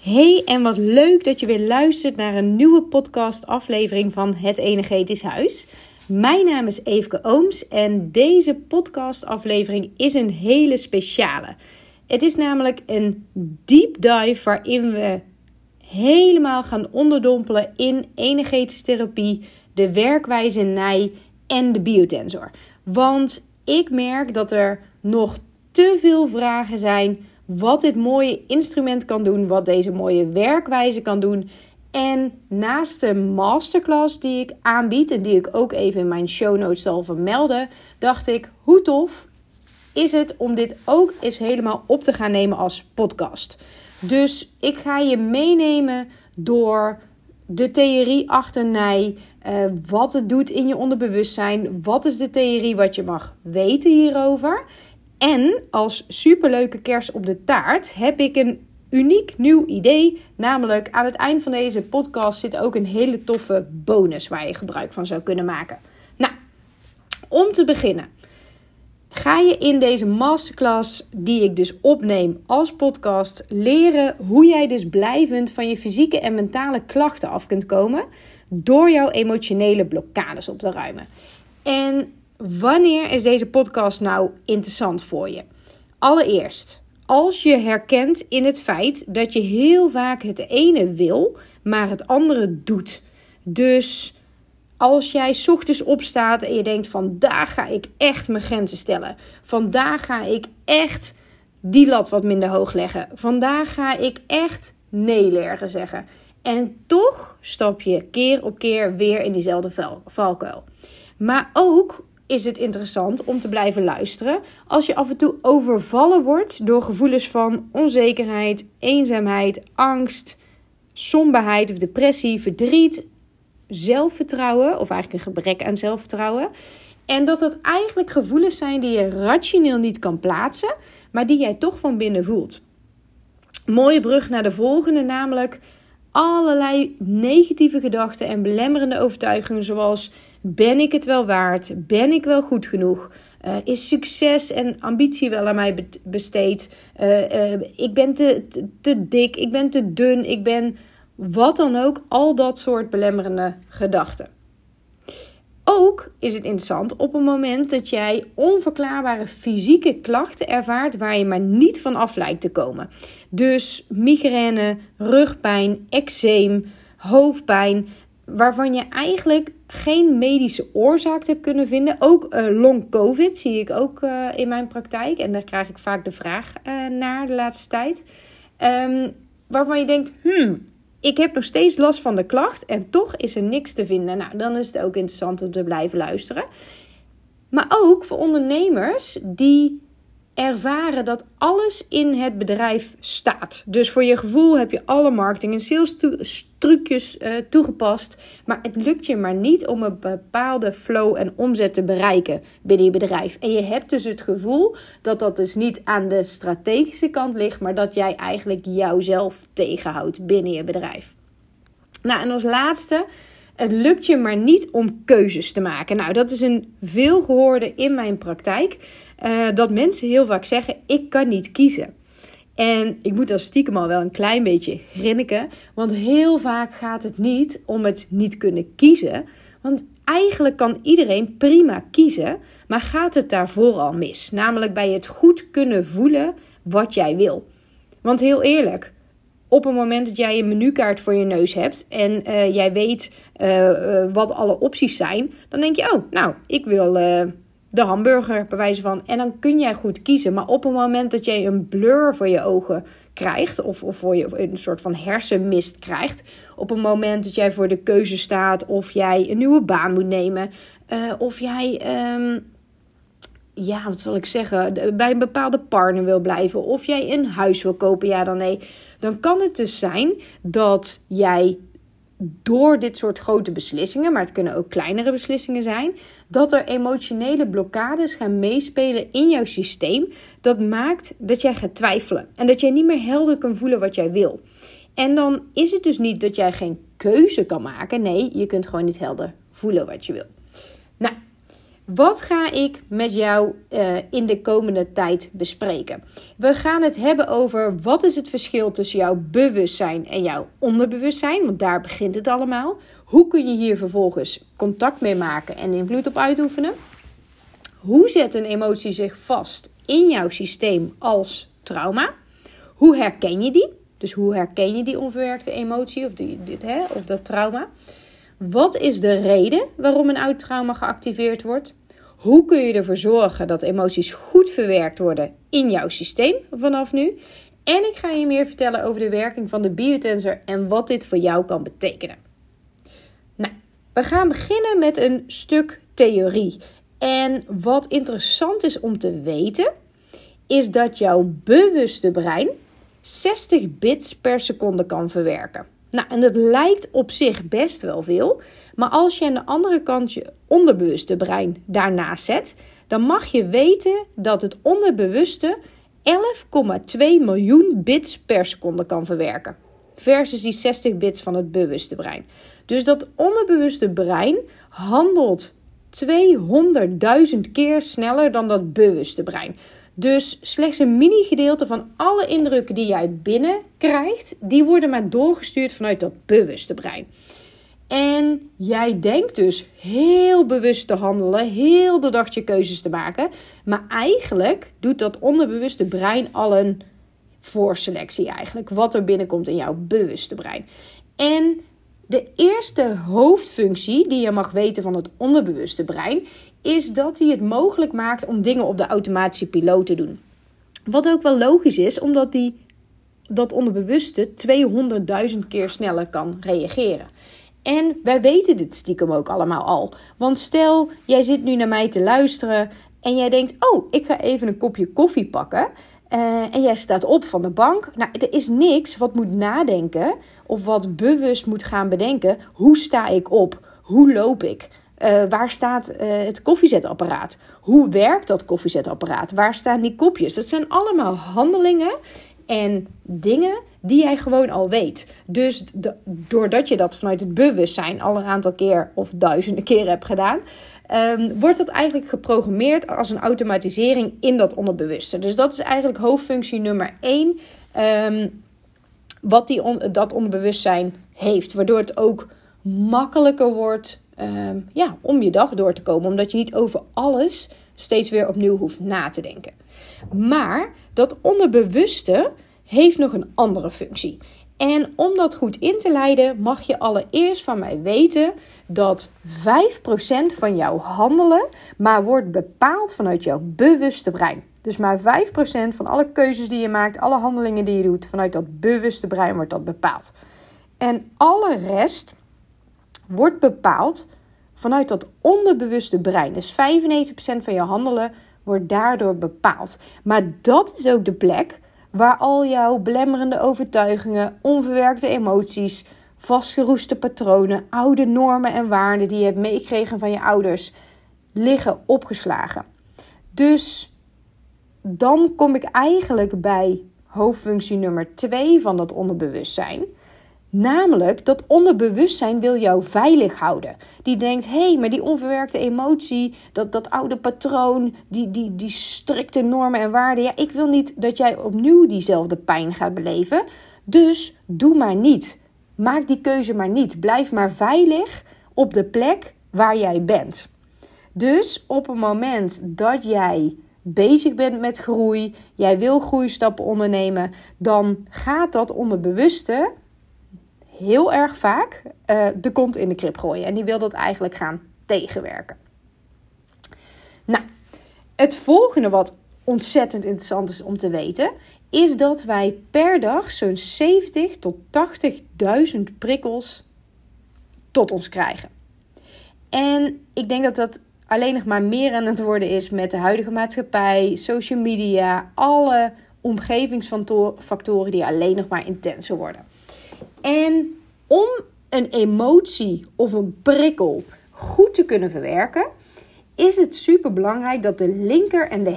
Hey en wat leuk dat je weer luistert naar een nieuwe podcast aflevering van Het Energetisch Huis. Mijn naam is Eefke Ooms en deze podcast aflevering is een hele speciale. Het is namelijk een deep dive waarin we helemaal gaan onderdompelen in energetische therapie, de werkwijze NIJ en de biotensor. Want ik merk dat er nog te veel vragen zijn wat dit mooie instrument kan doen, wat deze mooie werkwijze kan doen. En naast de masterclass die ik aanbied en die ik ook even in mijn show notes zal vermelden, dacht ik hoe tof is het om dit ook eens helemaal op te gaan nemen als podcast. Dus ik ga je meenemen door de theorie achter Nij, uh, wat het doet in je onderbewustzijn, wat is de theorie wat je mag weten hierover. En als superleuke kers op de taart heb ik een uniek nieuw idee. Namelijk aan het eind van deze podcast zit ook een hele toffe bonus waar je gebruik van zou kunnen maken. Nou, om te beginnen. Ga je in deze masterclass, die ik dus opneem als podcast, leren hoe jij dus blijvend van je fysieke en mentale klachten af kunt komen door jouw emotionele blokkades op te ruimen. En wanneer is deze podcast nou interessant voor je? Allereerst, als je herkent in het feit dat je heel vaak het ene wil, maar het andere doet. Dus als jij ochtends opstaat en je denkt: vandaag ga ik echt mijn grenzen stellen. Vandaag ga ik echt die lat wat minder hoog leggen. Vandaag ga ik echt nee leren zeggen. En toch stap je keer op keer weer in diezelfde valkuil. Maar ook is het interessant om te blijven luisteren als je af en toe overvallen wordt door gevoelens van onzekerheid, eenzaamheid, angst, somberheid of depressie, verdriet, zelfvertrouwen of eigenlijk een gebrek aan zelfvertrouwen. En dat dat eigenlijk gevoelens zijn die je rationeel niet kan plaatsen, maar die jij toch van binnen voelt. Mooie brug naar de volgende, namelijk allerlei negatieve gedachten en belemmerende overtuigingen, zoals ben ik het wel waard? Ben ik wel goed genoeg? Uh, is succes en ambitie wel aan mij besteed? Uh, uh, ik ben te, te, te, dik, ik ben te dun, ik ben wat dan ook. Al dat soort belemmerende gedachten. Ook is het interessant op het moment dat jij onverklaarbare fysieke klachten ervaart waar je maar niet van af lijkt te komen. Dus migraine, rugpijn, eczeem, hoofdpijn, waarvan je eigenlijk geen medische oorzaak hebt kunnen vinden. Ook uh, long covid zie ik ook uh, in mijn praktijk en daar krijg ik vaak de vraag uh, naar de laatste tijd. Um, waarvan je denkt, hmm, ik heb nog steeds last van de klacht en toch is er niks te vinden. Nou, dan is het ook interessant om te blijven luisteren. Maar ook voor ondernemers die ervaren dat alles in het bedrijf staat. Dus voor je gevoel heb je alle marketing en sales trucjes uh, toegepast. Maar het lukt je maar niet om een bepaalde flow en omzet te bereiken binnen je bedrijf. En je hebt dus het gevoel dat dat dus niet aan de strategische kant ligt, maar dat jij eigenlijk jouzelf tegenhoudt binnen je bedrijf. Nou, en als laatste. Het lukt je maar niet om keuzes te maken. Nou, dat is een veelgehoorde in mijn praktijk. Uh, dat mensen heel vaak zeggen: Ik kan niet kiezen. En ik moet als stiekem al wel een klein beetje grinniken. Want heel vaak gaat het niet om het niet kunnen kiezen. Want eigenlijk kan iedereen prima kiezen. Maar gaat het daarvoor al mis? Namelijk bij het goed kunnen voelen wat jij wil. Want heel eerlijk, op het moment dat jij een menukaart voor je neus hebt en uh, jij weet uh, wat alle opties zijn, dan denk je: Oh, nou, ik wil de hamburger, bij wijze van. En dan kun jij goed kiezen. Maar op het moment dat jij een blur voor je ogen krijgt, of, of voor je een soort van hersenmist krijgt, op het moment dat jij voor de keuze staat of jij een nieuwe baan moet nemen, uh, of jij. Um, ja, wat zal ik zeggen, bij een bepaalde partner wil blijven, of jij een huis wil kopen, ja dan nee, dan kan het dus zijn dat jij door dit soort grote beslissingen, maar het kunnen ook kleinere beslissingen zijn, dat er emotionele blokkades gaan meespelen in jouw systeem. Dat maakt dat jij gaat twijfelen en dat jij niet meer helder kan voelen wat jij wil. En dan is het dus niet dat jij geen keuze kan maken. Nee, je kunt gewoon niet helder voelen wat je wil. Wat ga ik met jou uh, in de komende tijd bespreken? We gaan het hebben over wat is het verschil tussen jouw bewustzijn en jouw onderbewustzijn, want daar begint het allemaal. Hoe kun je hier vervolgens contact mee maken en invloed op uitoefenen? Hoe zet een emotie zich vast in jouw systeem als trauma? Hoe herken je die? Dus hoe herken je die onverwerkte emotie of, die, hè, of dat trauma? Wat is de reden waarom een oud trauma geactiveerd wordt? Hoe kun je ervoor zorgen dat emoties goed verwerkt worden in jouw systeem vanaf nu? En ik ga je meer vertellen over de werking van de biotensor en wat dit voor jou kan betekenen. Nou, we gaan beginnen met een stuk theorie. En wat interessant is om te weten, is dat jouw bewuste brein 60 bits per seconde kan verwerken. Nou, en dat lijkt op zich best wel veel. Maar als je aan de andere kant je onderbewuste brein daarnaast zet, dan mag je weten dat het onderbewuste 11,2 miljoen bits per seconde kan verwerken. Versus die 60 bits van het bewuste brein. Dus dat onderbewuste brein handelt 200.000 keer sneller dan dat bewuste brein. Dus slechts een mini gedeelte van alle indrukken die jij binnenkrijgt, die worden maar doorgestuurd vanuit dat bewuste brein. En jij denkt dus heel bewust te handelen, heel de dag je keuzes te maken. Maar eigenlijk doet dat onderbewuste brein al een voorselectie eigenlijk. Wat er binnenkomt in jouw bewuste brein. En de eerste hoofdfunctie die je mag weten van het onderbewuste brein is dat hij het mogelijk maakt om dingen op de automatische piloot te doen. Wat ook wel logisch is, omdat die dat onderbewuste 200.000 keer sneller kan reageren. En wij weten dit stiekem ook allemaal al. Want stel, jij zit nu naar mij te luisteren en jij denkt: Oh, ik ga even een kopje koffie pakken. Uh, en jij staat op van de bank. Nou, er is niks wat moet nadenken of wat bewust moet gaan bedenken. Hoe sta ik op? Hoe loop ik? Uh, waar staat uh, het koffiezetapparaat? Hoe werkt dat koffiezetapparaat? Waar staan die kopjes? Dat zijn allemaal handelingen en dingen die jij gewoon al weet. Dus doordat je dat vanuit het bewustzijn al een aantal keer of duizenden keer hebt gedaan, um, wordt dat eigenlijk geprogrammeerd als een automatisering in dat onderbewuste. Dus dat is eigenlijk hoofdfunctie nummer 1. Um, wat die dat onderbewustzijn heeft. Waardoor het ook makkelijker wordt um, ja, om je dag door te komen. Omdat je niet over alles steeds weer opnieuw hoeft na te denken. Maar dat onderbewuste heeft nog een andere functie. En om dat goed in te leiden, mag je allereerst van mij weten dat 5% van jouw handelen maar wordt bepaald vanuit jouw bewuste brein. Dus maar 5% van alle keuzes die je maakt, alle handelingen die je doet, vanuit dat bewuste brein wordt dat bepaald. En alle rest wordt bepaald vanuit dat onderbewuste brein. Dus 95% van je handelen wordt daardoor bepaald. Maar dat is ook de plek waar al jouw belemmerende overtuigingen, onverwerkte emoties, vastgeroeste patronen, oude normen en waarden die je hebt meegekregen van je ouders liggen opgeslagen. Dus dan kom ik eigenlijk bij hoofdfunctie nummer 2 van dat onderbewustzijn. Namelijk, dat onderbewustzijn wil jou veilig houden. Die denkt, hé, hey, maar die onverwerkte emotie, dat, dat oude patroon, die, die, die strikte normen en waarden. Ja, ik wil niet dat jij opnieuw diezelfde pijn gaat beleven. Dus doe maar niet. Maak die keuze maar niet. Blijf maar veilig op de plek waar jij bent. Dus op het moment dat jij bezig bent met groei, jij wil groeistappen ondernemen, dan gaat dat onderbewuste heel erg vaak uh, de kont in de krip gooien. En die wil dat eigenlijk gaan tegenwerken. Nou, het volgende wat ontzettend interessant is om te weten, is dat wij per dag zo'n 70 tot 80.000 prikkels tot ons krijgen. En ik denk dat dat alleen nog maar meer aan het worden is met de huidige maatschappij, social media, alle omgevingsfactoren die alleen nog maar intenser worden. En om een emotie of een prikkel goed te kunnen verwerken, is het super belangrijk dat de linker en de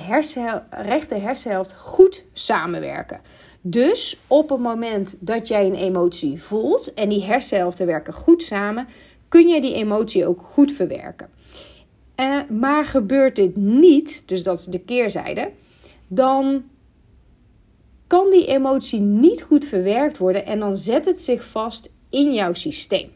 rechter hersenhelft goed samenwerken. Dus op het moment dat jij een emotie voelt en die hersenhelften werken goed samen, kun je die emotie ook goed verwerken. Uh, maar gebeurt dit niet, dus dat is de keerzijde, dan kan die emotie niet goed verwerkt worden en dan zet het zich vast in jouw systeem.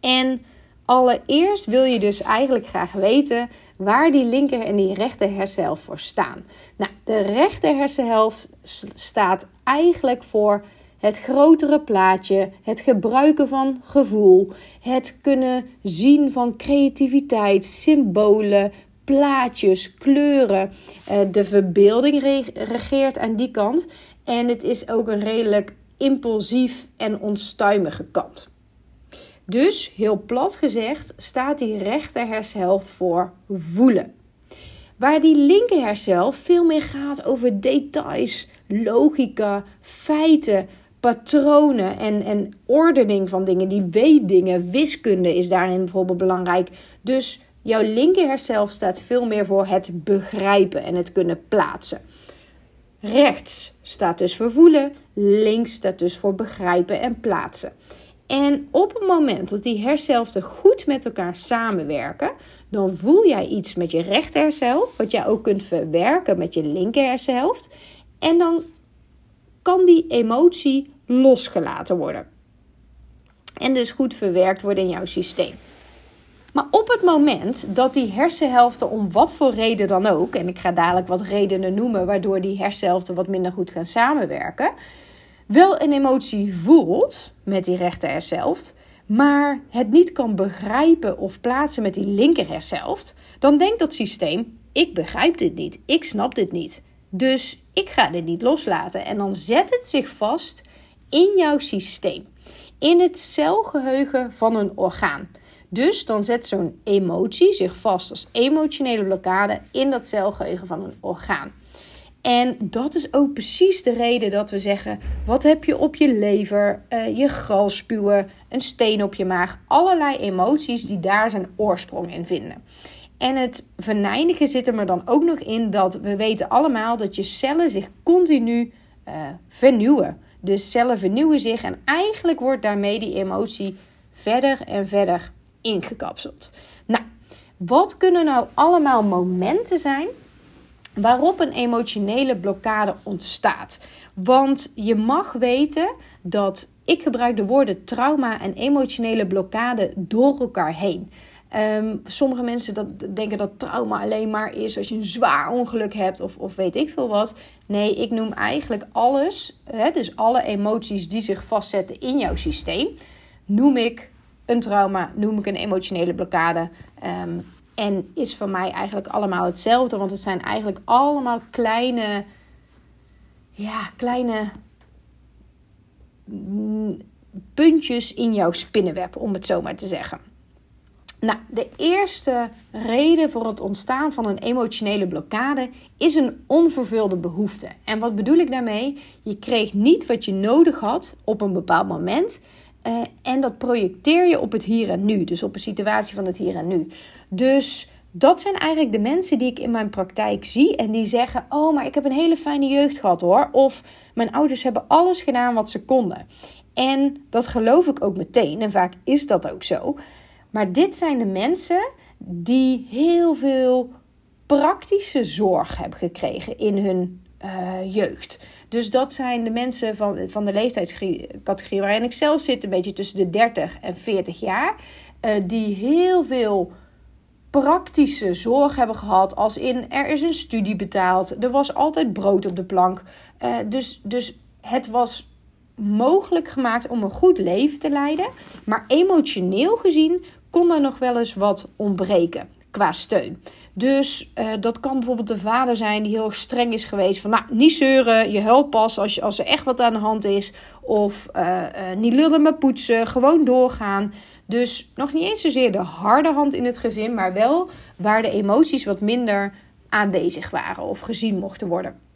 En allereerst wil je dus eigenlijk graag weten waar die linker en die rechter hersenhelft voor staan. Nou, de rechter hersenhelft staat eigenlijk voor het grotere plaatje, het gebruiken van gevoel, het kunnen zien van creativiteit, symbolen, plaatjes, kleuren. Eh, de verbeelding regeert aan die kant. En het is ook een redelijk impulsief en onstuimige kant. Dus, heel plat gezegd, staat die rechter voor voelen. Waar die linker hersenhelft veel meer gaat over details, logica, feiten, patronen en, en ordening van dingen. Die weet dingen, wiskunde is daarin bijvoorbeeld belangrijk. Dus jouw linker staat veel meer voor het begrijpen en het kunnen plaatsen. Rechts staat dus voor voelen, links staat dus voor begrijpen en plaatsen. En op het moment dat die hersenhelften goed met elkaar samenwerken, dan voel jij iets met je rechter wat jij ook kunt verwerken met je linker. En dan kan die emotie losgelaten worden. En dus goed verwerkt worden in jouw systeem. Maar op het moment dat die hersenhelften om wat voor reden dan ook, en ik ga dadelijk wat redenen noemen waardoor die hersenhelften wat minder goed gaan samenwerken, wel een emotie voelt met die rechter hersenhelft, maar het niet kan begrijpen of plaatsen met die linker hersenhelft, dan denkt dat systeem: ik begrijp dit niet, ik snap dit niet. Dus ik ga dit niet loslaten. En dan zet het zich vast in jouw systeem, in het celgeheugen van een orgaan. Dus dan zet zo'n emotie zich vast als emotionele blokkade in dat celgeheugen van een orgaan. En dat is ook precies de reden dat we zeggen: wat heb je op je lever, uh, je galspuwen, een steen op je maag, allerlei emoties die daar zijn oorsprong in vinden. En het venijnige zit er maar dan ook nog in dat we weten allemaal dat je cellen zich continu uh, vernieuwen. Dus cellen vernieuwen zich en eigenlijk wordt daarmee die emotie verder en verder ingekapseld. Nou, wat kunnen nou allemaal momenten zijn waarop een emotionele blokkade ontstaat? Want je mag weten dat ik gebruik de woorden trauma en emotionele blokkade door elkaar heen. Ehm, sommige mensen dat, denken dat trauma alleen maar is als je een zwaar ongeluk hebt of, of weet ik veel wat. Nee, ik noem eigenlijk alles, hè, dus alle emoties die zich vastzetten in jouw systeem, noem ik een trauma, noem ik een emotionele blokkade. Ehm, en is voor mij eigenlijk allemaal hetzelfde, want het zijn eigenlijk allemaal kleine, ja, kleine mm, puntjes in jouw spinnenweb, om het zo maar te zeggen. Nou, de eerste reden voor het ontstaan van een emotionele blokkade is een onvervulde behoefte. En wat bedoel ik daarmee? Je kreeg niet wat je nodig had op een bepaald moment. Uh, en dat projecteer je op het hier en nu, dus op een situatie van het hier en nu. Dus dat zijn eigenlijk de mensen die ik in mijn praktijk zie en die zeggen: Oh, maar ik heb een hele fijne jeugd gehad hoor. Of mijn ouders hebben alles gedaan wat ze konden. En dat geloof ik ook meteen, en vaak is dat ook zo. Maar dit zijn de mensen die heel veel praktische zorg hebben gekregen in hun uh, jeugd. Dus dat zijn de mensen van, van de leeftijdscategorie waarin ik zelf zit, een beetje tussen de 30 en 40 jaar, uh, die heel veel praktische zorg hebben gehad. Als in er is een studie betaald, er was altijd brood op de plank. Uh, dus, dus het was mogelijk gemaakt om een goed leven te leiden. Maar emotioneel gezien kon daar nog wel eens wat ontbreken qua steun. Dus uh, dat kan bijvoorbeeld de vader zijn die heel streng is geweest. Van nou, niet zeuren, je helpt pas als, als er echt wat aan de hand is. Of uh, uh, niet lullen maar poetsen, gewoon doorgaan. Dus nog niet eens zozeer de harde hand in het gezin, maar wel waar de emoties wat minder aanwezig waren of gezien mochten worden.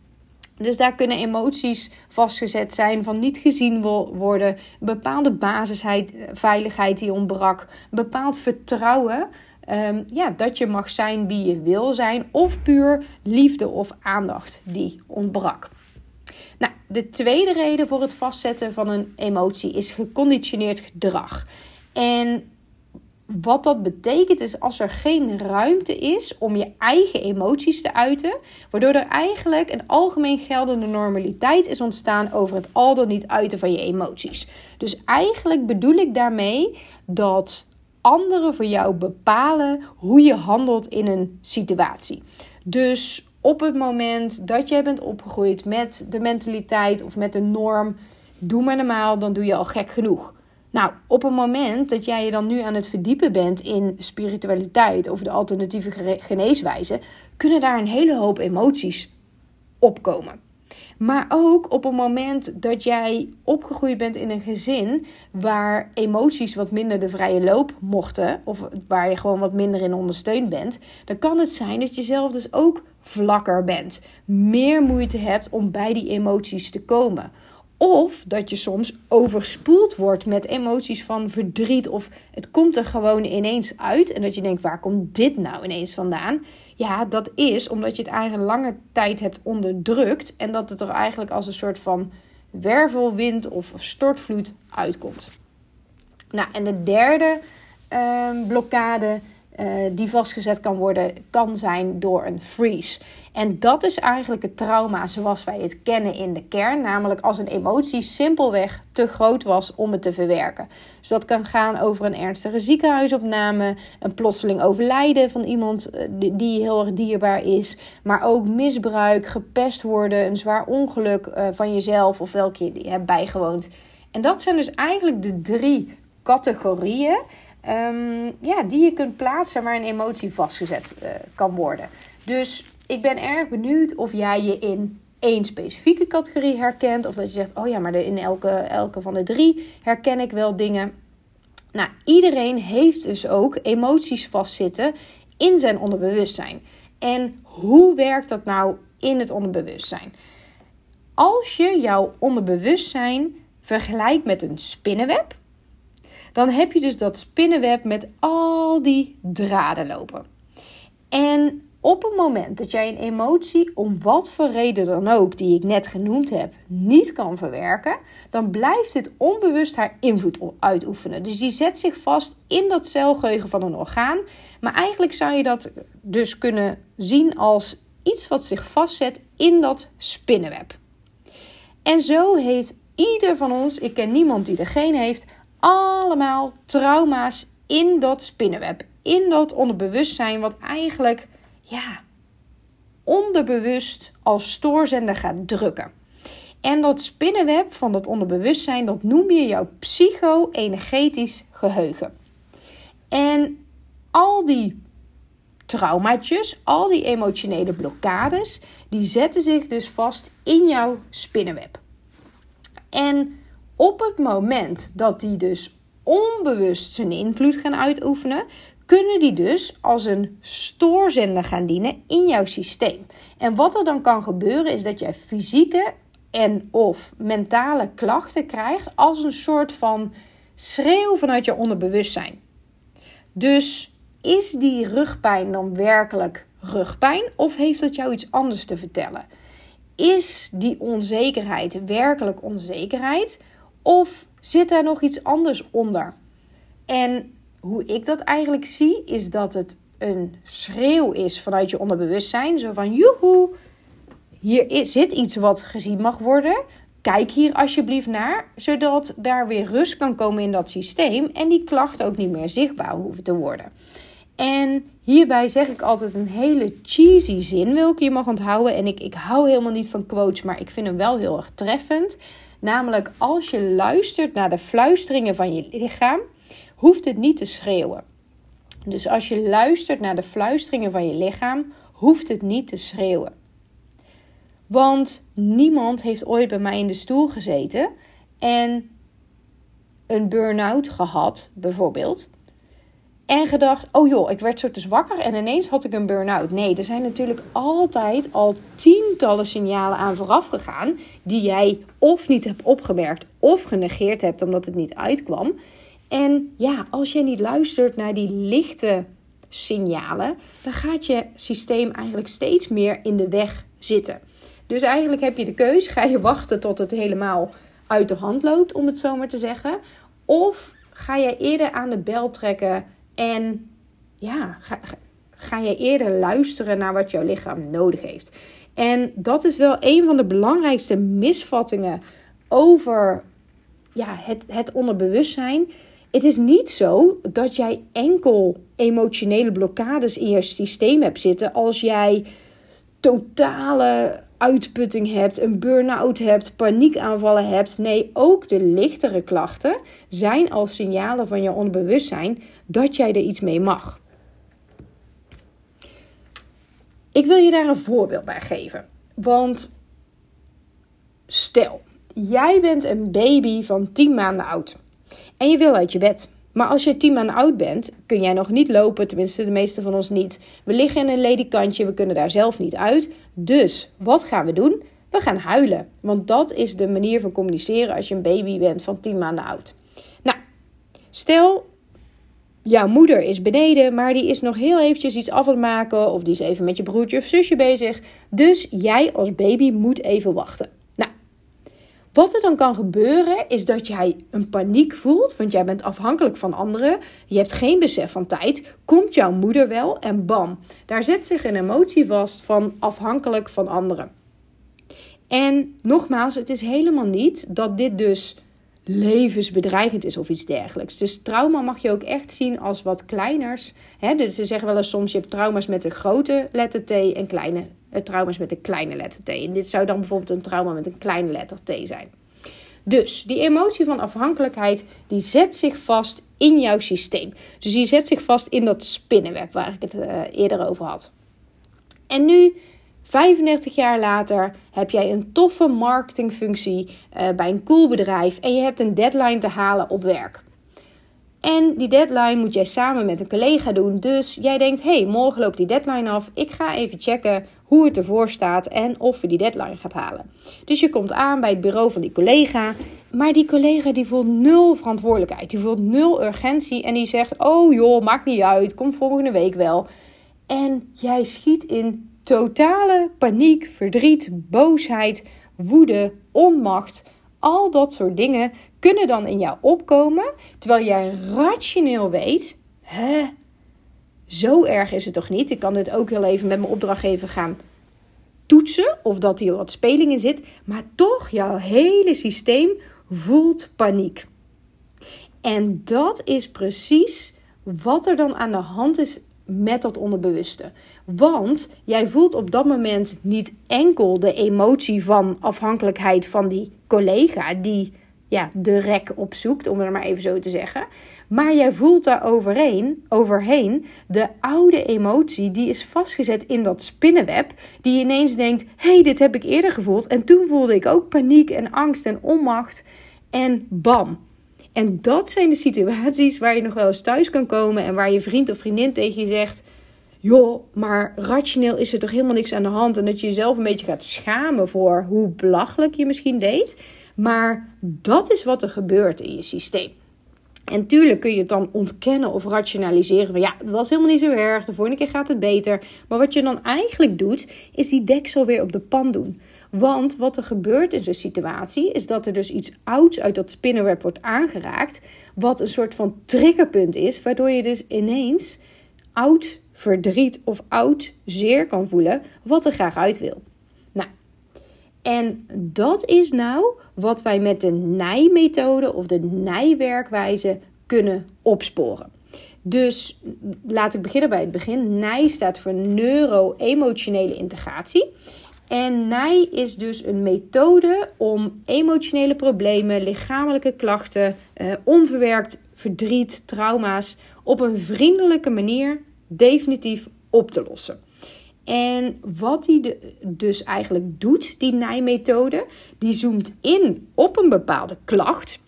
Dus daar kunnen emoties vastgezet zijn van niet gezien worden, bepaalde basisheid, veiligheid die ontbrak, bepaald vertrouwen um, ja, dat je mag zijn wie je wil zijn, of puur liefde of aandacht die ontbrak. Nou, de tweede reden voor het vastzetten van een emotie is geconditioneerd gedrag. En wat dat betekent is als er geen ruimte is om je eigen emoties te uiten, waardoor er eigenlijk een algemeen geldende normaliteit is ontstaan over het al dan niet uiten van je emoties. Dus eigenlijk bedoel ik daarmee dat anderen voor jou bepalen hoe je handelt in een situatie. Dus op het moment dat jij bent opgegroeid met de mentaliteit of met de norm, doe maar normaal, dan doe je al gek genoeg. Nou, op het moment dat jij je dan nu aan het verdiepen bent in spiritualiteit of de alternatieve geneeswijze, kunnen daar een hele hoop emoties opkomen. Maar ook op het moment dat jij opgegroeid bent in een gezin waar emoties wat minder de vrije loop mochten, of waar je gewoon wat minder in ondersteund bent, dan kan het zijn dat je zelf dus ook vlakker bent, meer moeite hebt om bij die emoties te komen. Of dat je soms overspoeld wordt met emoties van verdriet. Of het komt er gewoon ineens uit. En dat je denkt, waar komt dit nou ineens vandaan? Ja, dat is omdat je het eigenlijk lange tijd hebt onderdrukt. En dat het er eigenlijk als een soort van wervelwind of stortvloed uitkomt. Nou, en de derde uh, blokkade uh, die vastgezet kan worden, kan zijn door een freeze. En dat is eigenlijk het trauma zoals wij het kennen in de kern. Namelijk als een emotie simpelweg te groot was om het te verwerken. Dus dat kan gaan over een ernstige ziekenhuisopname, een plotseling overlijden van iemand eh, die heel erg dierbaar is. Maar ook misbruik, gepest worden, een zwaar ongeluk uh, van jezelf of welke je hebt bijgewoond. En dat zijn dus eigenlijk de drie categorieën um, ja, die je kunt plaatsen waar een emotie vastgezet uh, kan worden. Dus ik ben erg benieuwd of jij je in één specifieke categorie herkent. Of dat je zegt, oh ja, maar in elke, elke van de drie herken ik wel dingen. Nou, iedereen heeft dus ook emoties vastzitten in zijn onderbewustzijn. En hoe werkt dat nou in het onderbewustzijn? Als je jouw onderbewustzijn vergelijkt met een spinnenweb, dan heb je dus dat spinnenweb met al die draden lopen. En op het moment dat jij een emotie, om wat voor reden dan ook, die ik net genoemd heb, niet kan verwerken, dan blijft dit onbewust haar invloed uitoefenen. Dus die zet zich vast in dat celgeheugen van een orgaan. Maar eigenlijk zou je dat dus kunnen zien als iets wat zich vastzet in dat spinnenweb. En zo heeft ieder van ons, ik ken niemand die er geen heeft, allemaal trauma's in dat spinnenweb. In dat onderbewustzijn, wat eigenlijk ja, onderbewust als stoorzender gaat drukken. En dat spinnenweb van dat onderbewustzijn, dat noem je jouw psycho-energetisch geheugen. En al die traumaatjes, al die emotionele blokkades, die zetten zich dus vast in jouw spinnenweb. En op het moment dat die dus onbewust zijn invloed gaan uitoefenen, kunnen die dus als een stoorzender gaan dienen in jouw systeem. En wat er dan kan gebeuren is dat jij fysieke en of mentale klachten krijgt als een soort van schreeuw vanuit je onderbewustzijn. Dus is die rugpijn dan werkelijk rugpijn of heeft dat jou iets anders te vertellen? Is die onzekerheid werkelijk onzekerheid of zit daar nog iets anders onder? En hoe ik dat eigenlijk zie, is dat het een schreeuw is vanuit je onderbewustzijn. Zo van, joehoe, hier zit iets wat gezien mag worden. Kijk hier alsjeblieft naar, zodat daar weer rust kan komen in dat systeem en die klachten ook niet meer zichtbaar hoeven te worden. En hierbij zeg ik altijd een hele cheesy zin, welke je mag onthouden. En ik, ik hou helemaal niet van quotes, maar ik vind hem wel heel erg treffend. Namelijk, als je luistert naar de fluisteringen van je lichaam, hoeft het niet te schreeuwen. Dus als je luistert naar de fluisteringen van je lichaam, hoeft het niet te schreeuwen. Want niemand heeft ooit bij mij in de stoel gezeten en een burn-out gehad, bijvoorbeeld. En gedacht, oh joh, ik werd zo te wakker en ineens had ik een burn-out. Nee, er zijn natuurlijk altijd al tientallen signalen aan vooraf gegaan. Die jij of niet hebt opgemerkt of genegeerd hebt omdat het niet uitkwam. En ja, als je niet luistert naar die lichte signalen, dan gaat je systeem eigenlijk steeds meer in de weg zitten. Dus eigenlijk heb je de keus: ga je wachten tot het helemaal uit de hand loopt, om het zo maar te zeggen, of ga je eerder aan de bel trekken En ja, ga, ga je eerder luisteren naar wat jouw lichaam nodig heeft. En dat is wel een van de belangrijkste misvattingen over ja, het, het onderbewustzijn. Het is niet zo dat jij enkel emotionele blokkades in je systeem hebt zitten als jij totale uitputting hebt, een burn-out hebt, paniekaanvallen hebt. Nee, ook de lichtere klachten zijn al signalen van je onderbewustzijn dat jij er iets mee mag. Ik wil je daar een voorbeeld bij geven. Want stel, jij bent een baby van 10 maanden oud en je wil uit je bed. Maar als je 10 maanden oud bent, kun jij nog niet lopen, tenminste de meeste van ons niet. We liggen in een ledikantje, we kunnen daar zelf niet uit. Dus wat gaan we doen? We gaan huilen. Want dat is de manier van communiceren als je een baby bent van 10 maanden oud. Nou, stel jouw moeder is beneden, maar die is nog heel eventjes iets af aan het maken. Of die is even met je broertje of zusje bezig. Dus jij als baby moet even wachten. Wat er dan kan gebeuren is dat jij een paniek voelt. Want jij bent afhankelijk van anderen. Je hebt geen besef van tijd. Komt jouw moeder wel en bam. Daar zet zich een emotie vast van afhankelijk van anderen. En nogmaals, het is helemaal niet dat dit dus levensbedreigend is of iets dergelijks. Dus trauma mag je ook echt zien als wat kleiners. Dus ze zeggen wel eens soms je hebt trauma's met een grote letter T en kleine trauma's met een kleine letter T. En dit zou dan bijvoorbeeld een trauma met een kleine letter T zijn. Dus die emotie van afhankelijkheid die zet zich vast in jouw systeem. Dus die zet zich vast in dat spinnenweb waar ik het uh, eerder over had. En nu 35 jaar later heb jij een toffe marketingfunctie uh, bij een cool bedrijf en je hebt een deadline te halen op werk. En die deadline moet jij samen met een collega doen. Dus jij denkt: hey, morgen loopt die deadline af. Ik ga even checken hoe het ervoor staat en of je die deadline gaat halen. Dus je komt aan bij het bureau van die collega. Maar die collega die voelt nul verantwoordelijkheid. Die voelt nul urgentie. En die zegt: Oh joh, maakt niet uit. Kom volgende week wel. En jij schiet in totale paniek, verdriet, boosheid, woede, onmacht. Al dat soort dingen kunnen dan in jou opkomen, terwijl jij rationeel weet: hè, zo erg is het toch niet? Ik kan dit ook heel even met mijn opdrachtgever gaan toetsen of dat hier wat speling in zit, maar toch jouw hele systeem voelt paniek. En dat is precies wat er dan aan de hand is met dat onderbewuste. Want jij voelt op dat moment niet enkel de emotie van afhankelijkheid van die collega die ja, de rek opzoekt, om het maar even zo te zeggen. Maar jij voelt daar overheen, overheen de oude emotie die is vastgezet in dat spinnenweb. Die ineens denkt: hey, dit heb ik eerder gevoeld. En toen voelde ik ook paniek en angst en onmacht. En bam, en dat zijn de situaties waar je nog wel eens thuis kan komen en waar je vriend of vriendin tegen je zegt: Joh, maar rationeel is er toch helemaal niks aan de hand. En dat je jezelf een beetje gaat schamen voor hoe belachelijk je misschien deed. Maar dat is wat er gebeurt in je systeem. En tuurlijk kun je het dan ontkennen of rationaliseren. Van ja, dat was helemaal niet zo erg. De volgende keer gaat het beter. Maar wat je dan eigenlijk doet, is die deksel weer op de pan doen. Want wat er gebeurt in zo'n situatie is dat er dus iets ouds uit dat spinnenweb wordt aangeraakt. Wat een soort van triggerpunt is, waardoor je dus ineens oud verdriet of oud zeer kan voelen, wat er graag uit wil. Nou, en dat is nou wat wij met de nijmethode of de nijwerkwijze kunnen opsporen. Dus laat ik beginnen bij het begin. NIJ staat voor neuro-emotionele integratie. En NIJ is dus een methode om emotionele problemen, lichamelijke klachten, eh, onverwerkt verdriet, trauma's op een vriendelijke manier definitief op te lossen. En wat die dus eigenlijk doet, die NIJ-methode, die zoomt in op een bepaalde klacht.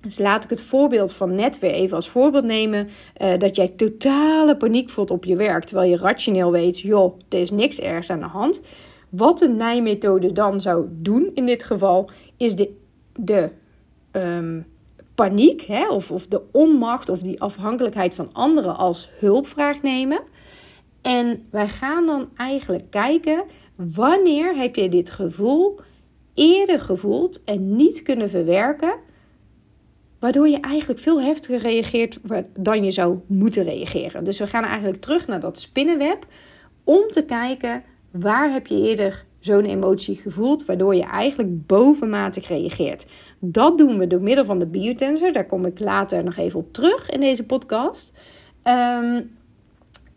Dus laat ik het voorbeeld van net weer even als voorbeeld nemen. Uh, dat jij totale paniek voelt op je werk. Terwijl je rationeel weet, joh, er is niks ergs aan de hand. Wat de nijmethode dan zou doen in dit geval, is de, de ehm, paniek hè, of, of de onmacht of die afhankelijkheid van anderen als hulpvraag nemen. En wij gaan dan eigenlijk kijken wanneer heb je dit gevoel eerder gevoeld en niet kunnen verwerken Waardoor je eigenlijk veel heftiger reageert dan je zou moeten reageren. Dus we gaan eigenlijk terug naar dat spinnenweb om te kijken waar heb je eerder zo'n emotie gevoeld, waardoor je eigenlijk bovenmatig reageert. Dat doen we door middel van de biotensor. Daar kom ik later nog even op terug in deze podcast. Ehm,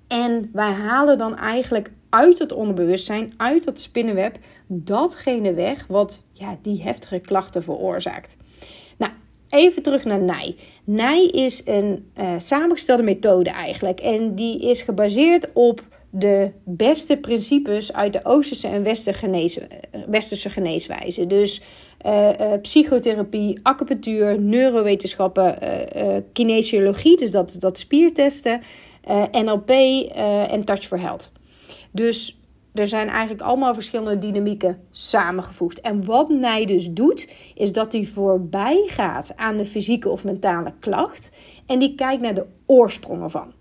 en wij halen dan eigenlijk uit het onderbewustzijn, uit dat spinnenweb, datgene weg wat ja, die heftige klachten veroorzaakt. Nou, even terug naar NIJ. NIJ is een uh, samengestelde methode eigenlijk. En die is gebaseerd op de beste principes uit de Oosterse en Westerse geneeswijze. Dus uh, psychotherapie, acupunctuur, neurowetenschappen, kinesiologie, dus dat, dat spiertesten, NLP en Touch for Health. Dus er zijn eigenlijk allemaal verschillende dynamieken samengevoegd. En wat Nij dus doet, is dat hij voorbij gaat aan de fysieke of mentale klacht en die kijkt naar de oorsprong ervan.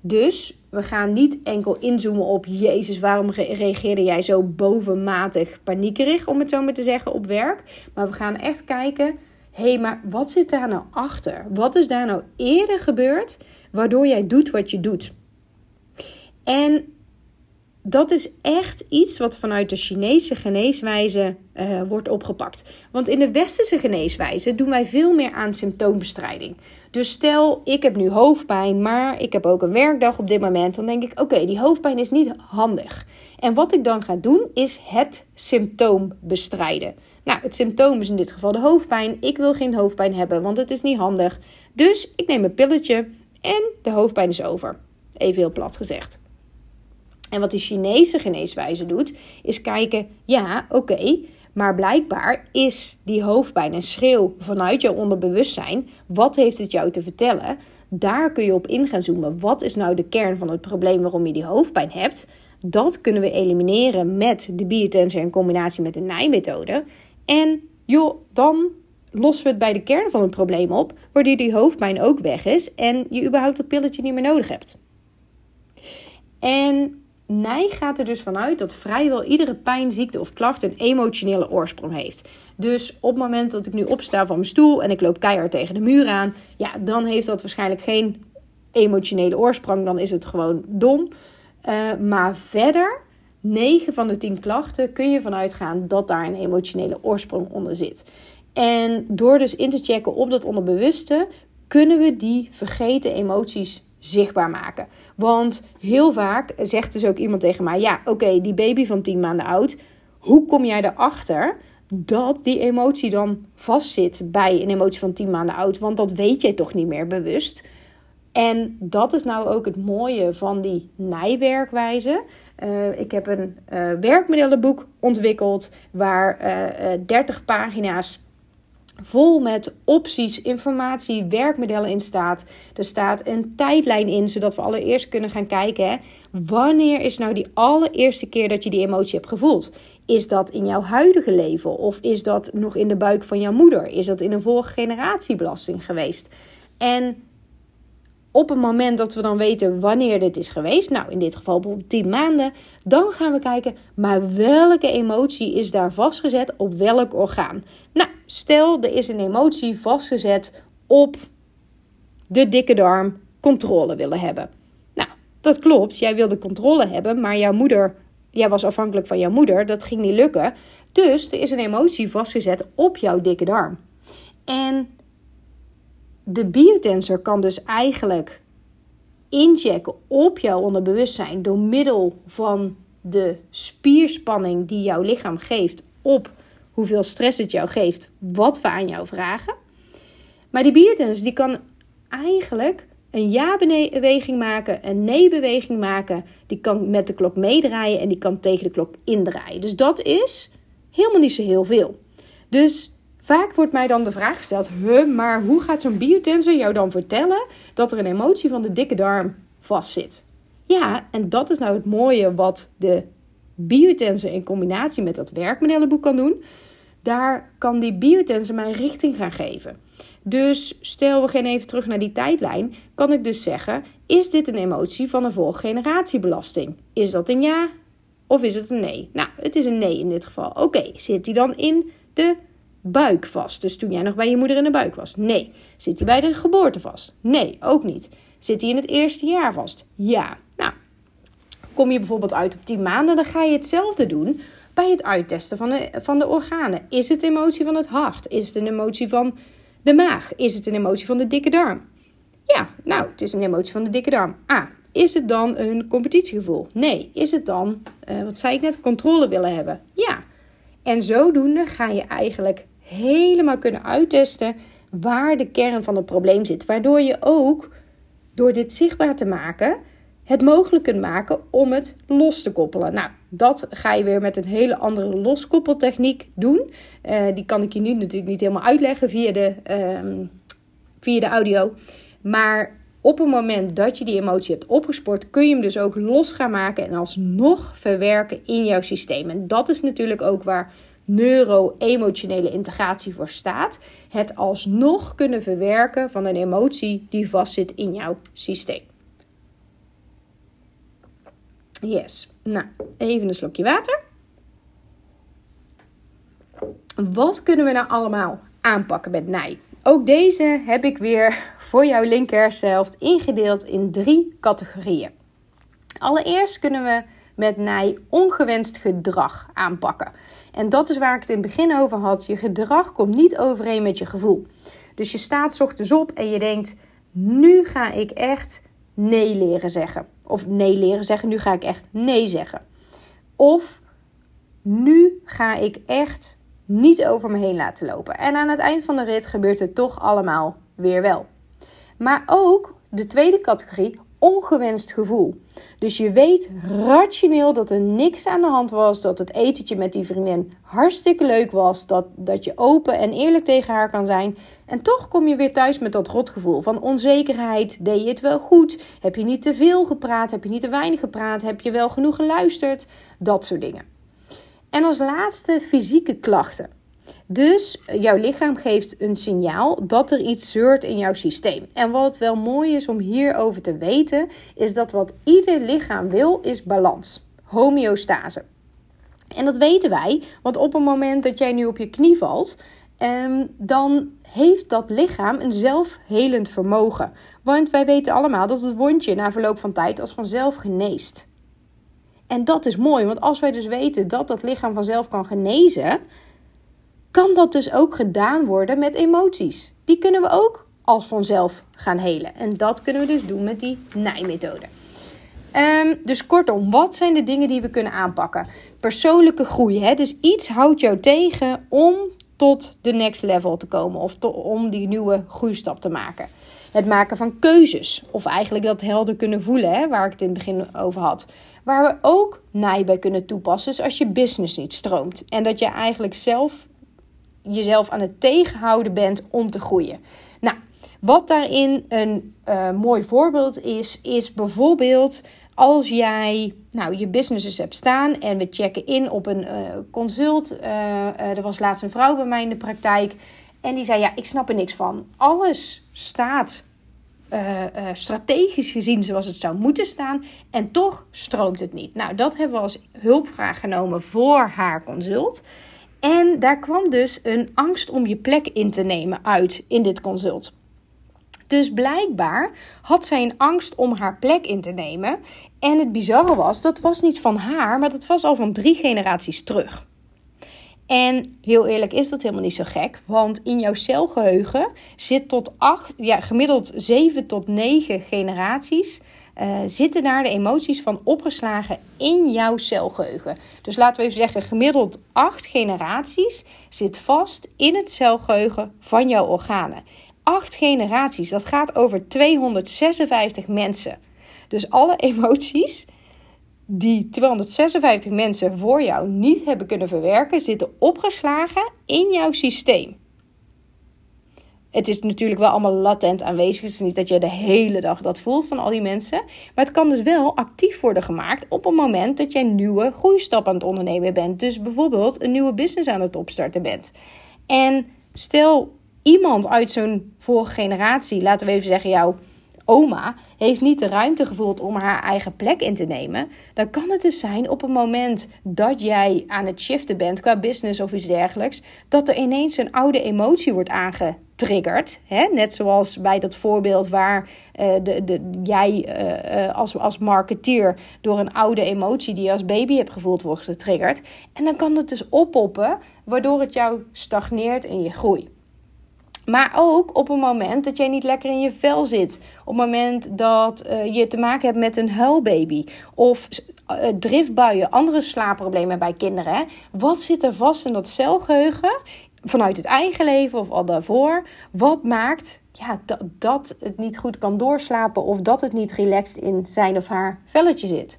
Dus we gaan niet enkel inzoomen op Jezus, waarom reageerde jij zo bovenmatig paniekerig, om het zo maar te zeggen, op werk. Maar we gaan echt kijken, hé, hey, maar wat zit daar nou achter? Wat is daar nou eerder gebeurd, waardoor jij doet wat je doet? En dat is echt iets wat vanuit de Chinese geneeswijze uh, wordt opgepakt. Want in de westerse geneeswijze doen wij veel meer aan symptoombestrijding. Dus stel, ik heb nu hoofdpijn, maar ik heb ook een werkdag op dit moment. Dan denk ik, oké, die hoofdpijn is niet handig. En wat ik dan ga doen, is het symptoom bestrijden. Nou, het symptoom is in dit geval de hoofdpijn. Ik wil geen hoofdpijn hebben, want het is niet handig. Dus ik neem een pilletje en de hoofdpijn is over. Even heel plat gezegd. En wat de Chinese geneeswijze doet, is kijken, ja, oké, maar blijkbaar is die hoofdpijn een schreeuw vanuit jouw onderbewustzijn. Wat heeft het jou te vertellen? Daar kun je op in gaan zoomen. Wat is nou de kern van het probleem waarom je die hoofdpijn hebt? Dat kunnen we elimineren met de biotensor in combinatie met de nijmethode. En joh, dan lossen we het bij de kern van het probleem op, waardoor die hoofdpijn ook weg is en je überhaupt dat pilletje niet meer nodig hebt. En Nij gaat er dus vanuit dat vrijwel iedere pijn, ziekte of klacht een emotionele oorsprong heeft. Dus op het moment dat ik nu opsta van mijn stoel en ik loop keihard tegen de muur aan, ja, dan heeft dat waarschijnlijk geen emotionele oorsprong. Dan is het gewoon dom. Uh, maar verder, 9 van de 10 klachten kun je vanuit gaan dat daar een emotionele oorsprong onder zit. En door dus in te checken op dat onderbewuste, kunnen we die vergeten emoties zichtbaar maken. Want heel vaak zegt dus ook iemand tegen mij: Ja, oké, die baby van 10 maanden oud, hoe kom jij erachter dat die emotie dan vastzit bij een emotie van 10 maanden oud? Want dat weet jij toch niet meer bewust. En dat is nou ook het mooie van die nijwerkwijze. Uh, ik heb een uh, werkmodellenboek ontwikkeld waar uh, eh, 30 pagina's vol met opties, informatie, werkmodellen in staat. Er staat een tijdlijn in, zodat we allereerst kunnen gaan kijken: hè, wanneer is nou die allereerste keer dat je die emotie hebt gevoeld? Is dat in jouw huidige leven of is dat nog in de buik van jouw moeder? Is dat in een vorige generatiebelasting geweest? En op het moment dat we dan weten wanneer dit is geweest, nou in dit geval bijvoorbeeld 10 maanden, dan gaan we kijken, maar welke emotie is daar vastgezet op welk orgaan? Nou, stel er is een emotie vastgezet op de dikke darm controle willen hebben. Nou, dat klopt, jij wilde controle hebben, maar jouw moeder, jij was afhankelijk van jouw moeder, dat ging niet lukken. Dus er is een emotie vastgezet op jouw dikke darm. En de biotensor kan dus eigenlijk inchecken op jouw onderbewustzijn door middel van de spierspanning die jouw lichaam geeft op hoeveel stress het jou geeft, wat we aan jou vragen. Maar die biotensor die kan eigenlijk een ja-beweging maken, een nee-beweging maken. Die kan met de klok meedraaien en die kan tegen de klok indraaien. Dus dat is helemaal niet zo heel veel. Dus Vaak wordt mij dan de vraag gesteld: huh, maar hoe gaat zo'n biotensor jou dan vertellen dat er een emotie van de dikke darm vastzit? Ja, en dat is nou het mooie wat de biotensor in combinatie met dat werkmodellenboek kan doen. Daar kan die biotensor mij richting gaan geven. Dus stel we gaan even terug naar die tijdlijn, kan ik dus zeggen: is dit een emotie van een volgeneratiebelasting? Is dat een ja of is het een nee? Nou, het is een nee in dit geval. Oké, zit die dan in de buik vast? Dus toen jij nog bij je moeder in de buik was? Nee. Zit hij bij de geboorte vast? Nee, ook niet. Zit hij in het eerste jaar vast? Ja. Nou, kom je bijvoorbeeld uit op 10 maanden, dan ga je hetzelfde doen bij het uittesten van de, van de organen. Is het emotie van het hart? Is het een emotie van de maag? Is het een emotie van de dikke darm? Ja, nou, het is een emotie van de dikke darm. Ah, is het dan een competitiegevoel? Nee. Is het dan, uh, wat zei ik net, controle willen hebben? Ja. En zodoende ga je eigenlijk helemaal kunnen uittesten waar de kern van het probleem zit. Waardoor je ook, door dit zichtbaar te maken, het mogelijk kunt maken om het los te koppelen. Nou, dat ga je weer met een hele andere loskoppeltechniek doen. Uh, die kan ik je nu natuurlijk niet helemaal uitleggen via de, uh, via de audio. Maar op het moment dat je die emotie hebt opgespoord, kun je hem dus ook los gaan maken en alsnog verwerken in jouw systeem. En dat is natuurlijk ook waar neuro-emotionele integratie voor staat. Het alsnog kunnen verwerken van een emotie die vastzit in jouw systeem. Yes. Nou, even een slokje water. Wat kunnen we nou allemaal aanpakken met nij? Ook deze heb ik weer voor jouw linkerhelft ingedeeld in drie categorieën. Allereerst kunnen we met nij ongewenst gedrag aanpakken. En dat is waar ik het in het begin over had. Je gedrag komt niet overeen met je gevoel. Dus je staat ochtends op en je denkt: nu ga ik echt nee leren zeggen. Of nee leren zeggen, nu ga ik echt nee zeggen. Of nu ga ik echt niet over me heen laten lopen. En aan het eind van de rit gebeurt het toch allemaal weer wel. Maar ook de tweede categorie, ongewenst gevoel. Dus je weet rationeel dat er niks aan de hand was, dat het etentje met die vriendin hartstikke leuk was, dat, dat je open en eerlijk tegen haar kan zijn. En toch kom je weer thuis met dat rotgevoel van onzekerheid. Deed je het wel goed? Heb je niet te veel gepraat? Heb je niet te weinig gepraat? Heb je wel genoeg geluisterd? Dat soort dingen. En als laatste fysieke klachten. Dus jouw lichaam geeft een signaal dat er iets zeurt in jouw systeem. En wat wel mooi is om hierover te weten, is dat wat ieder lichaam wil, is balans, homeostase. En dat weten wij, want op het moment dat jij nu op je knie valt, ehm, dan heeft dat lichaam een zelfhelend vermogen. Want wij weten allemaal dat het wondje na verloop van tijd als vanzelf geneest. En dat is mooi, want als wij dus weten dat dat lichaam vanzelf kan genezen, kan dat dus ook gedaan worden met emoties. Die kunnen we ook als vanzelf gaan helen. En dat kunnen we dus doen met die nijmethode. Um, dus kortom, wat zijn de dingen die we kunnen aanpakken? Persoonlijke groei. Hè? Dus iets houdt jou tegen om tot de next level te komen of om die nieuwe groeistap te maken. Het maken van keuzes, of eigenlijk dat helder kunnen voelen, hè, waar ik het in het begin over had. Waar we ook naai bij kunnen toepassen, dus als je business niet stroomt en dat je eigenlijk zelf jezelf aan het tegenhouden bent om te groeien. Nou, wat daarin een uh, mooi voorbeeld is, is bijvoorbeeld als jij nou, je businesses hebt staan en we checken in op een uh, consult. Uh, er was laatst een vrouw bij mij in de praktijk en die zei: Ja, ik snap er niks van. Alles staat strategisch gezien zoals het zou moeten staan en toch stroomt het niet. Nou, dat hebben we als hulpvraag genomen voor haar consult. En daar kwam dus een angst om je plek in te nemen uit in dit consult. Dus blijkbaar had zij een angst om haar plek in te nemen. En het bizarre was, dat was niet van haar, maar dat was al van drie generaties terug. En heel eerlijk is dat helemaal niet zo gek, want in jouw celgeheugen zit tot acht, ja, gemiddeld 7 tot 9 generaties uh, zitten daar de emoties van opgeslagen in jouw celgeheugen. Dus laten we even zeggen, gemiddeld 8 generaties zit vast in het celgeheugen van jouw organen. 8 generaties, dat gaat over 256 mensen. Dus alle emoties die 256 mensen voor jou niet hebben kunnen verwerken, zitten opgeslagen in jouw systeem. Het is natuurlijk wel allemaal latent aanwezig. Het is niet dat je de hele dag dat voelt van al die mensen. Maar het kan dus wel actief worden gemaakt op het moment dat jij nieuwe groeistap aan het ondernemen bent. Dus bijvoorbeeld een nieuwe business aan het opstarten bent. En stel iemand uit zo'n vorige generatie, laten we even zeggen jouw oma heeft niet de ruimte gevoeld om haar eigen plek in te nemen, dan kan het dus zijn op het moment dat jij aan het shiften bent qua business of iets dergelijks, dat er ineens een oude emotie wordt aangetriggerd. Hè? Net zoals bij dat voorbeeld waar uh, de, de, jij uh, als, als marketeer door een oude emotie die je als baby hebt gevoeld wordt getriggerd. En dan kan het dus oppoppen, waardoor het jou stagneert in je groei. Maar ook op een moment dat jij niet lekker in je vel zit. Op het moment dat je te maken hebt met een huilbaby. Of driftbuien, andere slaapproblemen bij kinderen. Wat zit er vast in dat celgeheugen? Vanuit het eigen leven of al daarvoor. Wat maakt ja, dat, dat het niet goed kan doorslapen. Of dat het niet relaxed in zijn of haar velletje zit.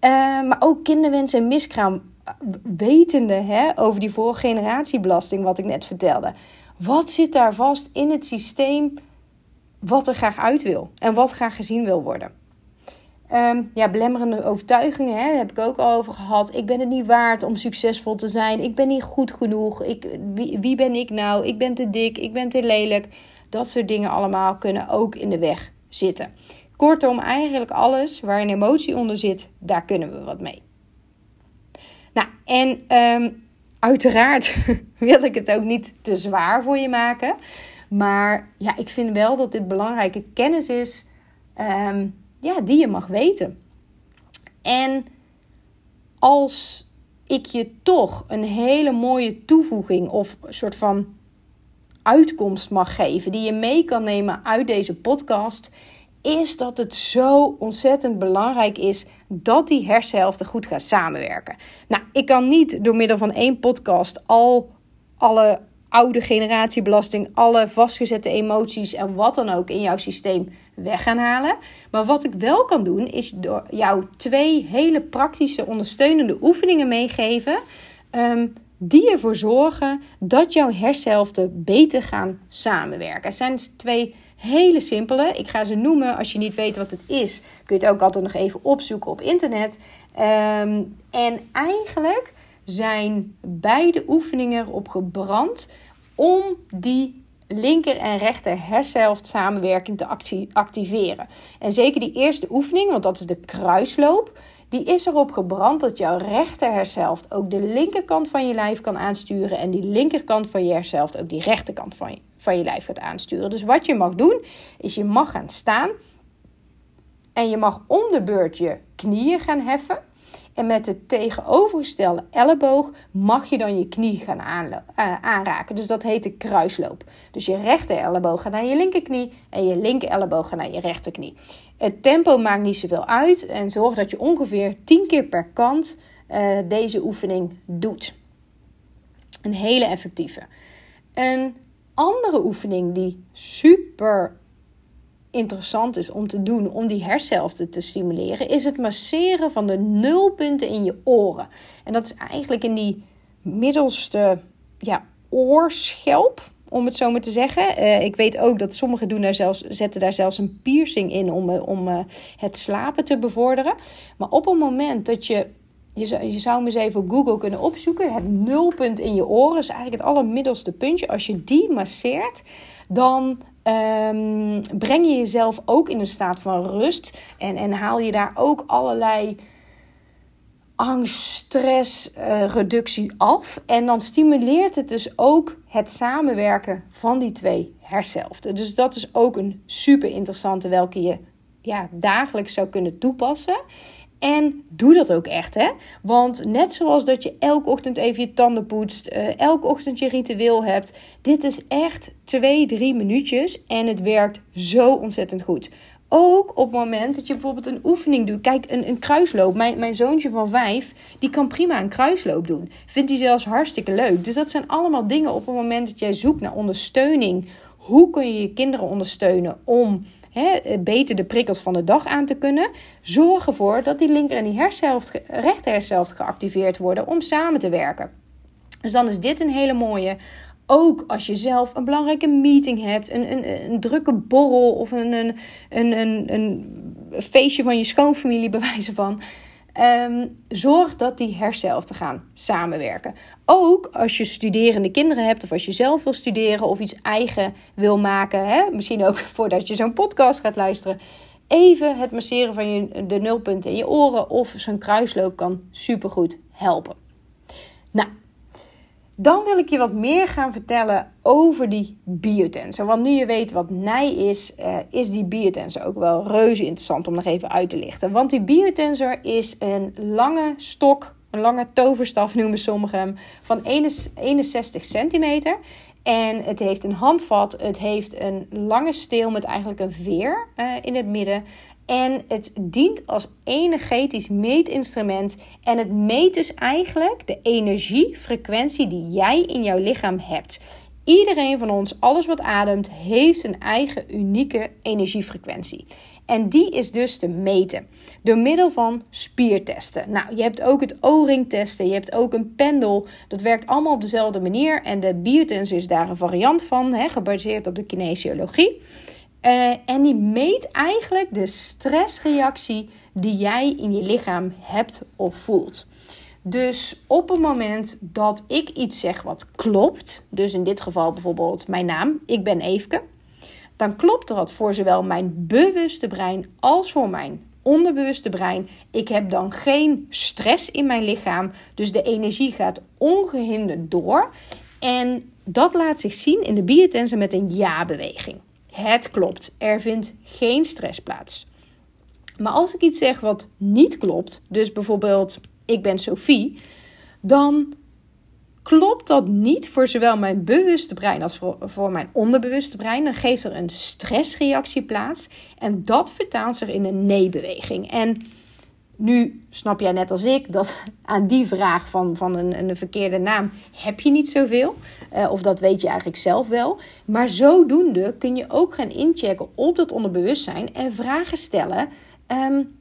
Uh, maar ook kinderwens en miskraam. Wetende hè, over die vorige wat ik net vertelde. Wat zit daar vast in het systeem wat er graag uit wil en wat graag gezien wil worden? Um, ja, belemmerende overtuigingen hè, heb ik ook al over gehad. Ik ben het niet waard om succesvol te zijn. Ik ben niet goed genoeg. Ik, wie, wie ben ik nou? Ik ben te dik. Ik ben te lelijk. Dat soort dingen allemaal kunnen ook in de weg zitten. Kortom, eigenlijk alles waar een emotie onder zit, daar kunnen we wat mee. Nou, en um, Uiteraard wil ik het ook niet te zwaar voor je maken. Maar ja, ik vind wel dat dit belangrijke kennis is um, ja, die je mag weten. En als ik je toch een hele mooie toevoeging of een soort van uitkomst mag geven die je mee kan nemen uit deze podcast, is dat het zo ontzettend belangrijk is dat die hersenhelften goed gaan samenwerken. Nou, ik kan niet door middel van één podcast al alle oude generatiebelasting, alle vastgezette emoties en wat dan ook in jouw systeem weg gaan halen. Maar wat ik wel kan doen, is door jou twee hele praktische ondersteunende oefeningen meegeven. Um, die ervoor zorgen dat jouw hersenhelften beter gaan samenwerken. Het zijn dus twee hele simpele. Ik ga ze noemen. Als je niet weet wat het is, kun je het ook altijd nog even opzoeken op internet. Um, en eigenlijk zijn beide oefeningen erop gebrand om die linker en rechter hersenhelft samenwerking te activeren. En zeker die eerste oefening, want dat is de kruisloop, die is erop gebrand dat jouw rechter hersenhelft ook de linkerkant van je lijf kan aansturen en die linkerkant van je hersenhelft ook die rechterkant van van je lijf gaat aansturen. Dus wat je mag doen, is je mag gaan staan en je mag om de beurt je knieën gaan heffen. En met de tegenovergestelde elleboog mag je dan je knie gaan uh, aanraken. Dus dat heet de kruisloop. Dus je rechter elleboog gaat naar je linkerknie en je linker elleboog gaat naar je rechterknie. Het tempo maakt niet zoveel uit en zorg dat je ongeveer 10 keer per kant uh, deze oefening doet. Een hele effectieve. Een andere oefening die super interessant is om te doen om die hersenhelften te stimuleren, is het masseren van de nulpunten in je oren. En dat is eigenlijk in die middelste ja, oorschelp, om het zo maar te zeggen. Uh, ik weet ook dat sommigen doen daar zelfs, zetten daar zelfs een piercing in om, uh, om uh, het slapen te bevorderen. Maar op het moment dat je je zou, je zou eens even op Google kunnen opzoeken. Het nulpunt in je oren is eigenlijk het allermiddelste puntje. Als je die masseert, dan um, breng je jezelf ook in een staat van rust. En, en haal je daar ook allerlei angst, stress, uh, reductie af. En dan stimuleert het dus ook het samenwerken van die twee hersenhelften. Dus dat is ook een super interessante welke je ja, dagelijks zou kunnen toepassen. En doe dat ook echt, hè? Want net zoals dat je elke ochtend even je tanden poetst, uh, elke ochtend je ritueel hebt, dit is echt twee, drie minuutjes en het werkt zo ontzettend goed. Ook op het moment dat je bijvoorbeeld een oefening doet. Kijk, een, een kruisloop. Mijn, mijn zoontje van vijf, die kan prima een kruisloop doen. Vindt hij zelfs hartstikke leuk. Dus dat zijn allemaal dingen op het moment dat jij zoekt naar ondersteuning. Hoe kun je je kinderen ondersteunen om hè, beter de prikkels van de dag aan te kunnen. Zorg ervoor dat die linker en die hersenhelft, rechter hersenhelft geactiveerd worden om samen te werken. Dus dan is dit een hele mooie. Ook als je zelf een belangrijke meeting hebt, een, een, een drukke borrel of een, een, een, een, een feestje van je schoonfamilie, bij wijze van. Ehm, zorg dat die hersenhelften gaan samenwerken. Ook als je studerende kinderen hebt of als je zelf wil studeren of iets eigen wil maken. Hè? Misschien ook voordat je zo'n podcast gaat luisteren. Even het masseren van je, de nulpunten in je oren of zo'n kruisloop kan supergoed helpen. Nou, dan wil ik je wat meer gaan vertellen over die biotensor. Want nu je weet wat nij is, uh, is die biotensor ook wel reuze interessant om nog even uit te lichten. Want die biotensor is een lange stok, een lange toverstaf noemen sommigen hem, van 61 centimeter. En het heeft een handvat, het heeft een lange steel met eigenlijk een veer uh, in het midden. En het dient als energetisch meetinstrument. En het meet dus eigenlijk de energiefrequentie die jij in jouw lichaam hebt. Iedereen van ons, alles wat ademt, heeft een eigen unieke energiefrequentie. En die is dus te meten door middel van spiertesten. Nou, je hebt ook het O-ring testen, je hebt ook een pendel. Dat werkt allemaal op dezelfde manier. En de biotensor is daar een variant van, hè, gebaseerd op de kinesiologie. Uh, en die meet eigenlijk de stressreactie die jij in je lichaam hebt of voelt. Dus op het moment dat ik iets zeg wat klopt, dus in dit geval bijvoorbeeld mijn naam, ik ben Eefke, dan klopt er wat voor zowel mijn bewuste brein als voor mijn onderbewuste brein. Ik heb dan geen stress in mijn lichaam, dus de energie gaat ongehinderd door. En dat laat zich zien in de biotensor met een ja-beweging. Het klopt, er vindt geen stress plaats. Maar als ik iets zeg wat niet klopt, dus bijvoorbeeld ik ben Sophie, dan klopt dat niet voor zowel mijn bewuste brein als voor, voor mijn onderbewuste brein. Dan geeft er een stressreactie plaats en dat vertaalt zich in een nee-beweging. En nu snap jij net als ik dat aan die vraag van, van een, een verkeerde naam heb je niet zoveel. Uh, of dat weet je eigenlijk zelf wel. Maar zodoende kun je ook gaan inchecken op dat onderbewustzijn en vragen stellen. Um,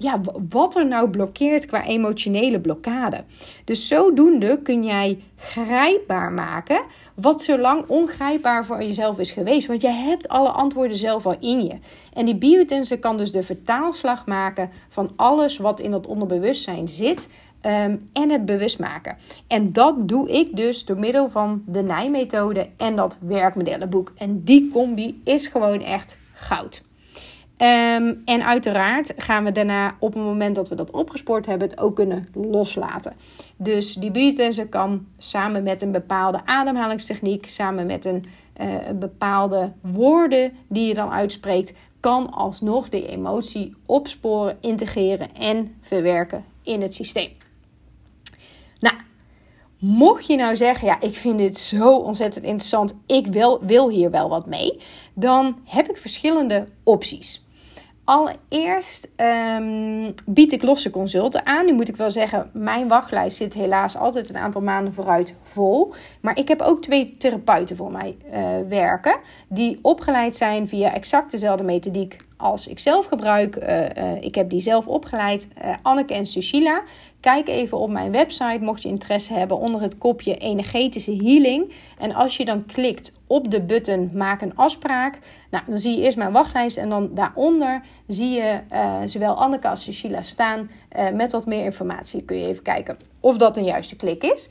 ja, wat er nou blokkeert qua emotionele blokkade. Dus zodoende kun jij grijpbaar maken wat zo lang ongrijpbaar voor jezelf is geweest. Want jij hebt alle antwoorden zelf al in je. En die biotensor kan dus de vertaalslag maken van alles wat in dat onderbewustzijn zit. Ehm, en het bewust maken. En dat doe ik dus door middel van de Nijmethode en dat werkmodellenboek. En die combi is gewoon echt goud. Ehm, en uiteraard gaan we daarna op het moment dat we dat opgespoord hebben, het ook kunnen loslaten. Dus die biotensor kan samen met een bepaalde ademhalingstechniek, samen met een, uh, bepaalde woorden die je dan uitspreekt, kan alsnog de emotie opsporen, integreren en verwerken in het systeem. Nou, mocht je nou zeggen, ja, ik vind dit zo ontzettend interessant, ik wil, wil hier wel wat mee, dan heb ik verschillende opties. Allereerst um, bied ik losse consulten aan. Nu moet ik wel zeggen, mijn wachtlijst zit helaas altijd een aantal maanden vooruit vol. Maar ik heb ook twee therapeuten voor mij uh, werken. Die opgeleid zijn via exact dezelfde methodiek als ik zelf gebruik. Uh, uh, ik heb die zelf opgeleid. Anneke en Sushila. Kijk even op mijn website mocht je interesse hebben onder het kopje energetische healing. En als je dan klikt op de button maak een afspraak, nou, dan zie je eerst mijn wachtlijst en dan daaronder zie je zowel Anneke als Cecilia staan met wat meer informatie. Kun je even kijken of dat een juiste klik is.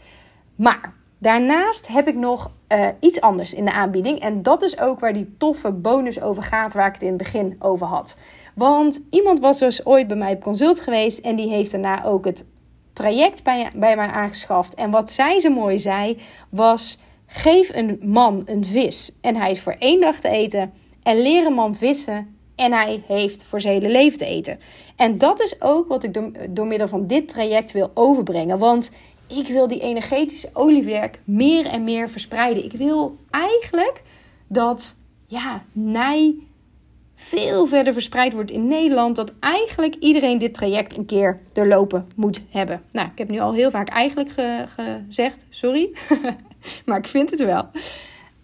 Maar daarnaast heb ik nog uh, iets anders in de aanbieding en dat is ook waar die toffe bonus over gaat waar ik het in het begin over had. Want iemand was dus ooit bij mij op consult geweest en die heeft daarna ook het traject bij, bij mij aangeschaft. En wat zij zo mooi zei was: geef een man een vis en hij is voor één dag te eten. En leer een man vissen en hij heeft voor zijn hele leven te eten. En dat is ook wat ik door middel van dit traject wil overbrengen. Want ik wil die energetische oliewerk meer en meer verspreiden. Ik wil eigenlijk dat ja, nij veel verder verspreid wordt in Nederland. Dat eigenlijk iedereen dit traject een keer doorlopen moet hebben. Nou, ik heb nu al heel vaak eigenlijk gezegd, sorry. maar ik vind het wel.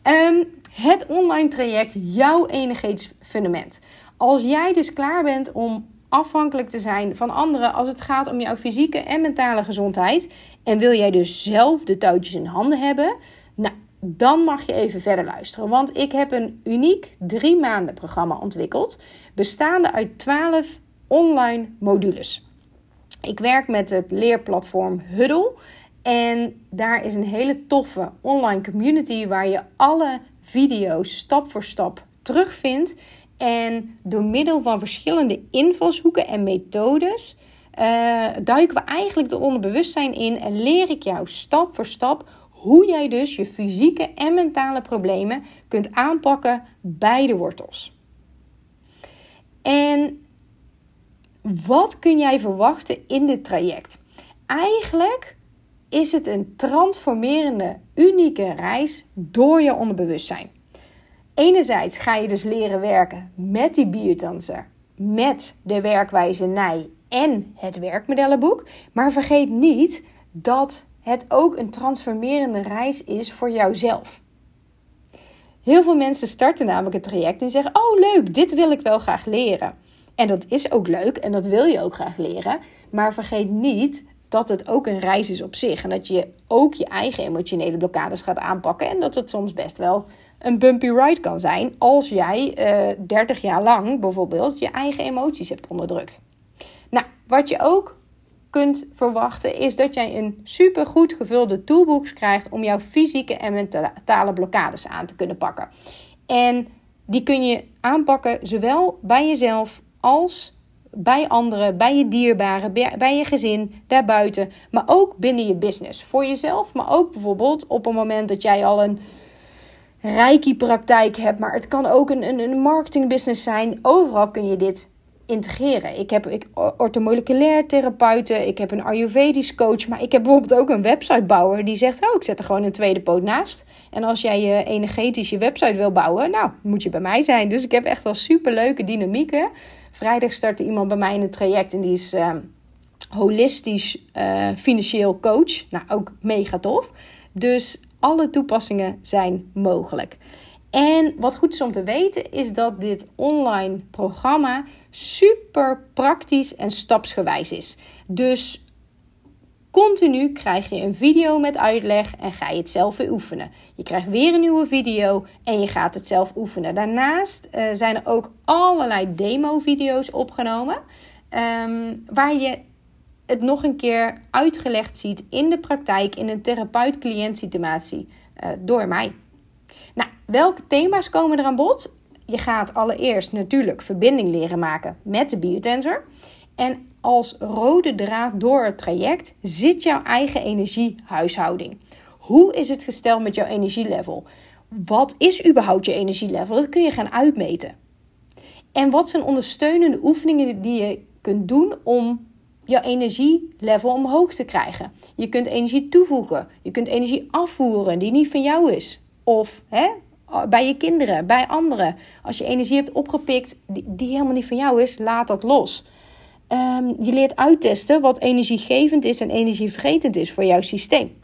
Um, het online traject, jouw energetisch fundament. Als jij dus klaar bent om afhankelijk te zijn van anderen als het gaat om jouw fysieke en mentale gezondheid. En wil jij dus zelf de touwtjes in handen hebben? Nou, dan mag je even verder luisteren. Want ik heb een uniek drie maanden programma ontwikkeld. Bestaande uit 12 online modules. Ik werk met het leerplatform Huddle. En daar is een hele toffe online community waar je alle video's stap voor stap terugvindt. En door middel van verschillende invalshoeken en methodes uh, duiken we eigenlijk de onderbewustzijn in en leer ik jou stap voor stap hoe jij dus je fysieke en mentale problemen kunt aanpakken bij de wortels. En wat kun jij verwachten in dit traject? Eigenlijk is het een transformerende, unieke reis door je onderbewustzijn. Enerzijds ga je dus leren werken met die bierdanser, met de werkwijze Nij en het werkmodellenboek. Maar vergeet niet dat het ook een transformerende reis is voor jouzelf. Heel veel mensen starten namelijk het traject en zeggen: Oh, leuk, dit wil ik wel graag leren. En dat is ook leuk en dat wil je ook graag leren. Maar vergeet niet dat het ook een reis is op zich. En dat je ook je eigen emotionele blokkades gaat aanpakken. En dat het soms best wel een bumpy ride kan zijn. Als jij uh, eh, 30 jaar lang bijvoorbeeld je eigen emoties hebt onderdrukt. Nou, wat je ook kunt verwachten is dat jij een super goed gevulde toolbox krijgt om jouw fysieke en mentale blokkades aan te kunnen pakken. En die kun je aanpakken zowel bij jezelf als bij anderen, bij je dierbaren, bij je gezin, daarbuiten, maar ook binnen je business. Voor jezelf, maar ook bijvoorbeeld op een moment dat jij al een reiki-praktijk hebt, maar het kan ook een, een, een marketingbusiness zijn. Overal kun je dit integreren. Ik heb ik, orthomoleculair therapeuten, ik heb een Ayurvedisch coach, maar ik heb bijvoorbeeld ook een websitebouwer die zegt: Oh, ik zet er gewoon een tweede poot naast. En als jij je energetisch je website wil bouwen, nou, moet je bij mij zijn. Dus ik heb echt wel super leuke dynamieken. Vrijdag startte iemand bij mij in een traject en die is uh, holistisch uh, financieel coach. Nou, ook mega tof. Dus alle toepassingen zijn mogelijk. En wat goed is om te weten is dat dit online programma super praktisch en stapsgewijs is. Dus continu krijg je een video met uitleg en ga je het zelf weer oefenen. Je krijgt weer een nieuwe video en je gaat het zelf oefenen. Daarnaast uh, zijn er ook allerlei demo-video's opgenomen. Um, waar je het nog een keer uitgelegd ziet in de praktijk in een therapeut-cliënt situatie uh, door mij. Nou, welke thema's komen er aan bod? Je gaat allereerst natuurlijk verbinding leren maken met de biotensor. En als rode draad door het traject zit jouw eigen energiehuishouding. Hoe is het gesteld met jouw energielevel? Wat is überhaupt je energielevel? Dat kun je gaan uitmeten. En wat zijn ondersteunende oefeningen die je kunt doen om jouw energielevel omhoog te krijgen? Je kunt energie toevoegen. Je kunt energie afvoeren die niet van jou is. Of hè, bij je kinderen, bij anderen. Als je energie hebt opgepikt die, helemaal niet van jou is, laat dat los. Ehm, je leert uittesten wat energiegevend is en energievergetend is voor jouw systeem.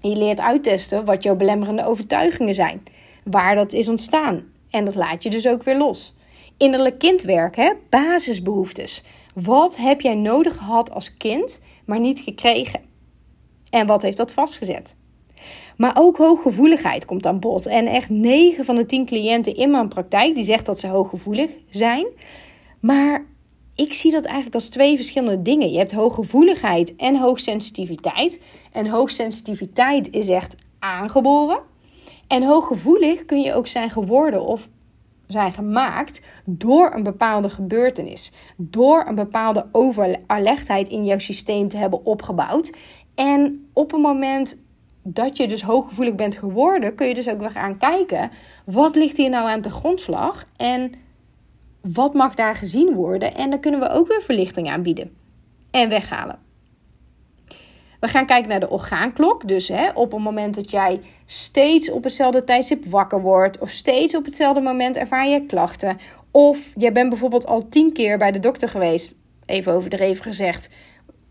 Je leert uittesten wat jouw belemmerende overtuigingen zijn, waar dat is ontstaan. En dat laat je dus ook weer los. Innerlijk kindwerk, hè? basisbehoeftes. Wat heb jij nodig gehad als kind, maar niet gekregen? En wat heeft dat vastgezet? Maar ook hooggevoeligheid komt aan bod. En echt 9 van de 10 cliënten in mijn praktijk die zegt dat ze hooggevoelig zijn. Maar ik zie dat eigenlijk als twee verschillende dingen. Je hebt hooggevoeligheid en hoogsensitiviteit. En hoogsensitiviteit is echt aangeboren. En hooggevoelig kun je ook zijn geworden of zijn gemaakt door een bepaalde gebeurtenis. Door een bepaalde overalertheid in jouw systeem te hebben opgebouwd. En op een moment dat je dus hooggevoelig bent geworden, kun je dus ook weer gaan kijken. Wat ligt hier nou aan de grondslag? En wat mag daar gezien worden? En dan kunnen we ook weer verlichting aanbieden. En weghalen. We gaan kijken naar de orgaanklok. Dus hè, op het moment dat jij steeds op hetzelfde tijdstip wakker wordt, of steeds op hetzelfde moment ervaar je klachten, of je bent bijvoorbeeld al tien keer bij de dokter geweest, even overdreven gezegd,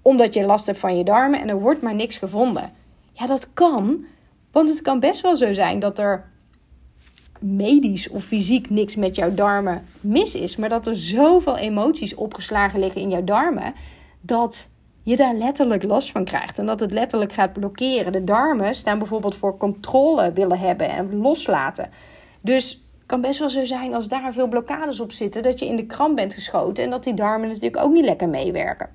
omdat je last hebt van je darmen en er wordt maar niks gevonden. Ja, dat kan, want het kan best wel zo zijn dat er medisch of fysiek niks met jouw darmen mis is, maar dat er zoveel emoties opgeslagen liggen in jouw darmen dat je daar letterlijk last van krijgt en dat het letterlijk gaat blokkeren. De darmen staan bijvoorbeeld voor controle willen hebben en loslaten. Dus het kan best wel zo zijn als daar veel blokkades op zitten dat je in de kramp bent geschoten en dat die darmen natuurlijk ook niet lekker meewerken.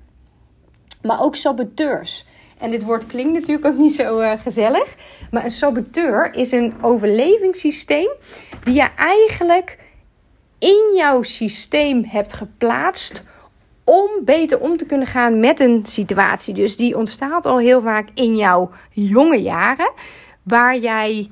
Maar ook saboteurs. En dit woord klinkt natuurlijk ook niet zo uh, gezellig. Maar een saboteur is een overlevingssysteem die je eigenlijk in jouw systeem hebt geplaatst om beter om te kunnen gaan met een situatie. Dus die ontstaat al heel vaak in jouw jonge jaren, waar jij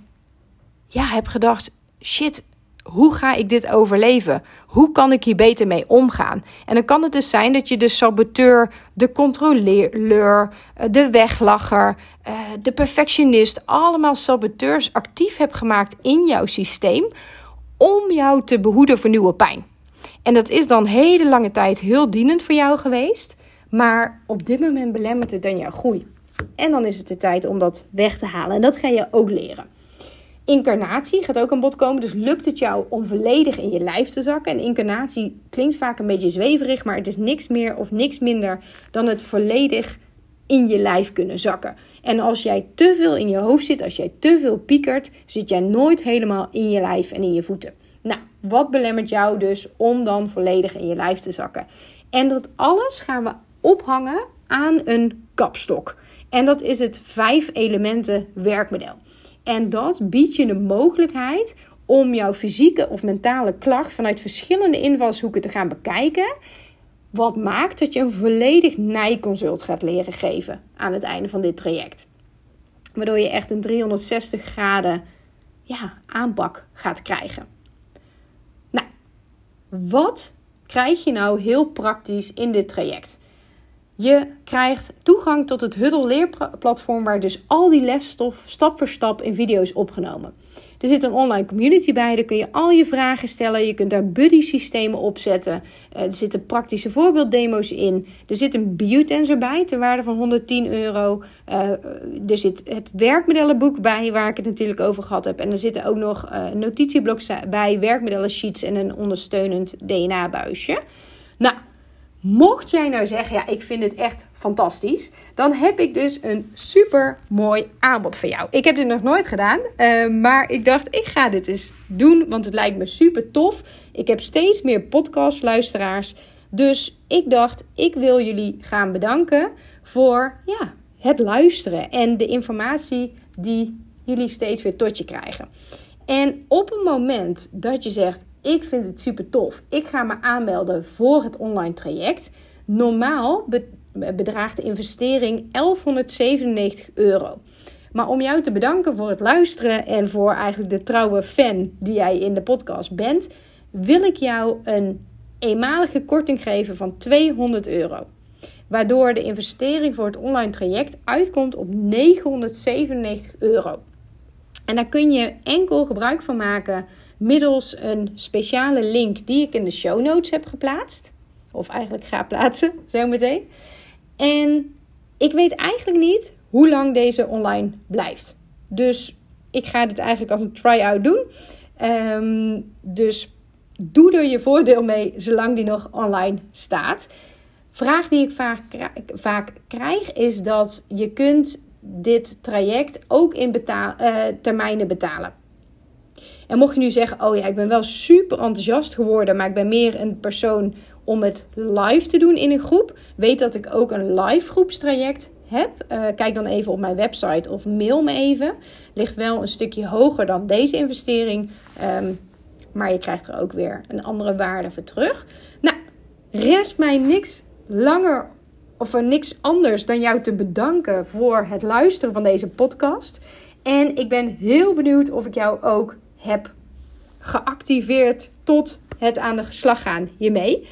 ja, hebt gedacht: shit, hoe ga ik dit overleven? Hoe kan ik hier beter mee omgaan? En dan kan het dus zijn dat je de saboteur, de controleur, eh, de weglacher, eh, de perfectionist, allemaal saboteurs actief hebt gemaakt in jouw systeem om jou te behoeden voor nieuwe pijn. En dat is dan hele lange tijd heel dienend voor jou geweest, maar op dit moment belemmert het dan jouw groei. En dan is het de tijd om dat weg te halen. En dat ga je ook leren. Incarnatie gaat ook aan bod komen. Dus lukt het jou om volledig in je lijf te zakken? En incarnatie klinkt vaak een beetje zweverig, maar het is niks meer of niks minder dan het volledig in je lijf kunnen zakken. En als jij te veel in je hoofd zit, als jij te veel piekert, zit jij nooit helemaal in je lijf en in je voeten. Nou, wat belemmert jou dus om dan volledig in je lijf te zakken? En dat alles gaan we ophangen aan een kapstok. En dat is het vijf elementen werkmodel. En dat biedt je de mogelijkheid om jouw fysieke of mentale klacht vanuit verschillende invalshoeken te gaan bekijken. Wat maakt dat je een volledig nijconsult gaat leren geven aan het einde van dit traject. Waardoor je echt een 360 graden ja, aanpak gaat krijgen. Nou, wat krijg je nou heel praktisch in dit traject? Je krijgt toegang tot het Huddle leerplatform waar dus al die lesstof stap voor stap in video's opgenomen. Er zit een online community bij, daar kun je al je vragen stellen. Je kunt daar buddy systemen opzetten. Eh, er zitten praktische voorbeelddemo's in. Er zit een biotensor bij ter waarde van 110 euro. Uh, er zit het werkmodellenboek bij waar ik het natuurlijk over gehad heb. En er zitten ook nog uh, notitiebloks bij, werkmodellen sheets en een ondersteunend DNA buisje. Nou, Mocht jij nou zeggen, ja, ik vind het echt fantastisch, dan heb ik dus een super mooi aanbod voor jou. Ik heb dit nog nooit gedaan, uh, maar ik dacht, ik ga dit eens doen, want het lijkt me super tof. Ik heb steeds meer podcastluisteraars, dus ik dacht, ik wil jullie gaan bedanken voor ja, het luisteren en de informatie die jullie steeds weer tot je krijgen. En op het moment dat je zegt: Ik vind het super tof, ik ga me aanmelden voor het online traject. Normaal bedraagt de investering 1197 euro. Maar om jou te bedanken voor het luisteren en voor eigenlijk de trouwe fan die jij in de podcast bent, wil ik jou een eenmalige korting geven van 200 euro. Waardoor de investering voor het online traject uitkomt op 997 euro. En daar kun je enkel gebruik van maken middels een speciale link die ik in de show notes heb geplaatst. Of eigenlijk ga plaatsen, zo meteen. En ik weet eigenlijk niet hoe lang deze online blijft. Dus ik ga dit eigenlijk als een try-out doen. Ehm, dus doe er je voordeel mee zolang die nog online staat. Vraag die ik vaak, vaak krijg is dat je kunt dit traject ook in betaal, uh, termijnen betalen. En mocht je nu zeggen: Oh ja, ik ben wel super enthousiast geworden, maar ik ben meer een persoon om het live te doen in een groep. Weet dat ik ook een live groepstraject heb. Uh, kijk dan even op mijn website of mail me even. Ligt wel een stukje hoger dan deze investering. Um, maar je krijgt er ook weer een andere waarde voor terug. Nou, rest mij niks langer of niks anders dan jou te bedanken voor het luisteren van deze podcast. En ik ben heel benieuwd of ik jou ook heb geactiveerd tot het aan de slag gaan hiermee.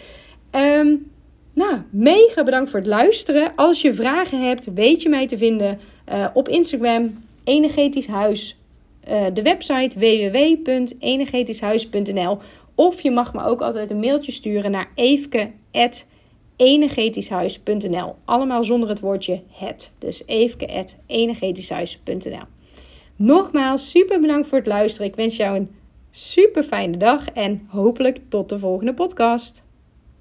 Um, nou, mega bedankt voor het luisteren. Als je vragen hebt, weet je mij te vinden uh, op Instagram, Energetisch Huis. Uh, de website www.energetischhuis.nl Of je mag me ook altijd een mailtje sturen naar eefke@ energetischhuis.nl. Allemaal zonder het woordje het. Dus evenke.energetischhuis.nl. Nogmaals, super bedankt voor het luisteren. Ik wens jou een super fijne dag en hopelijk tot de volgende podcast.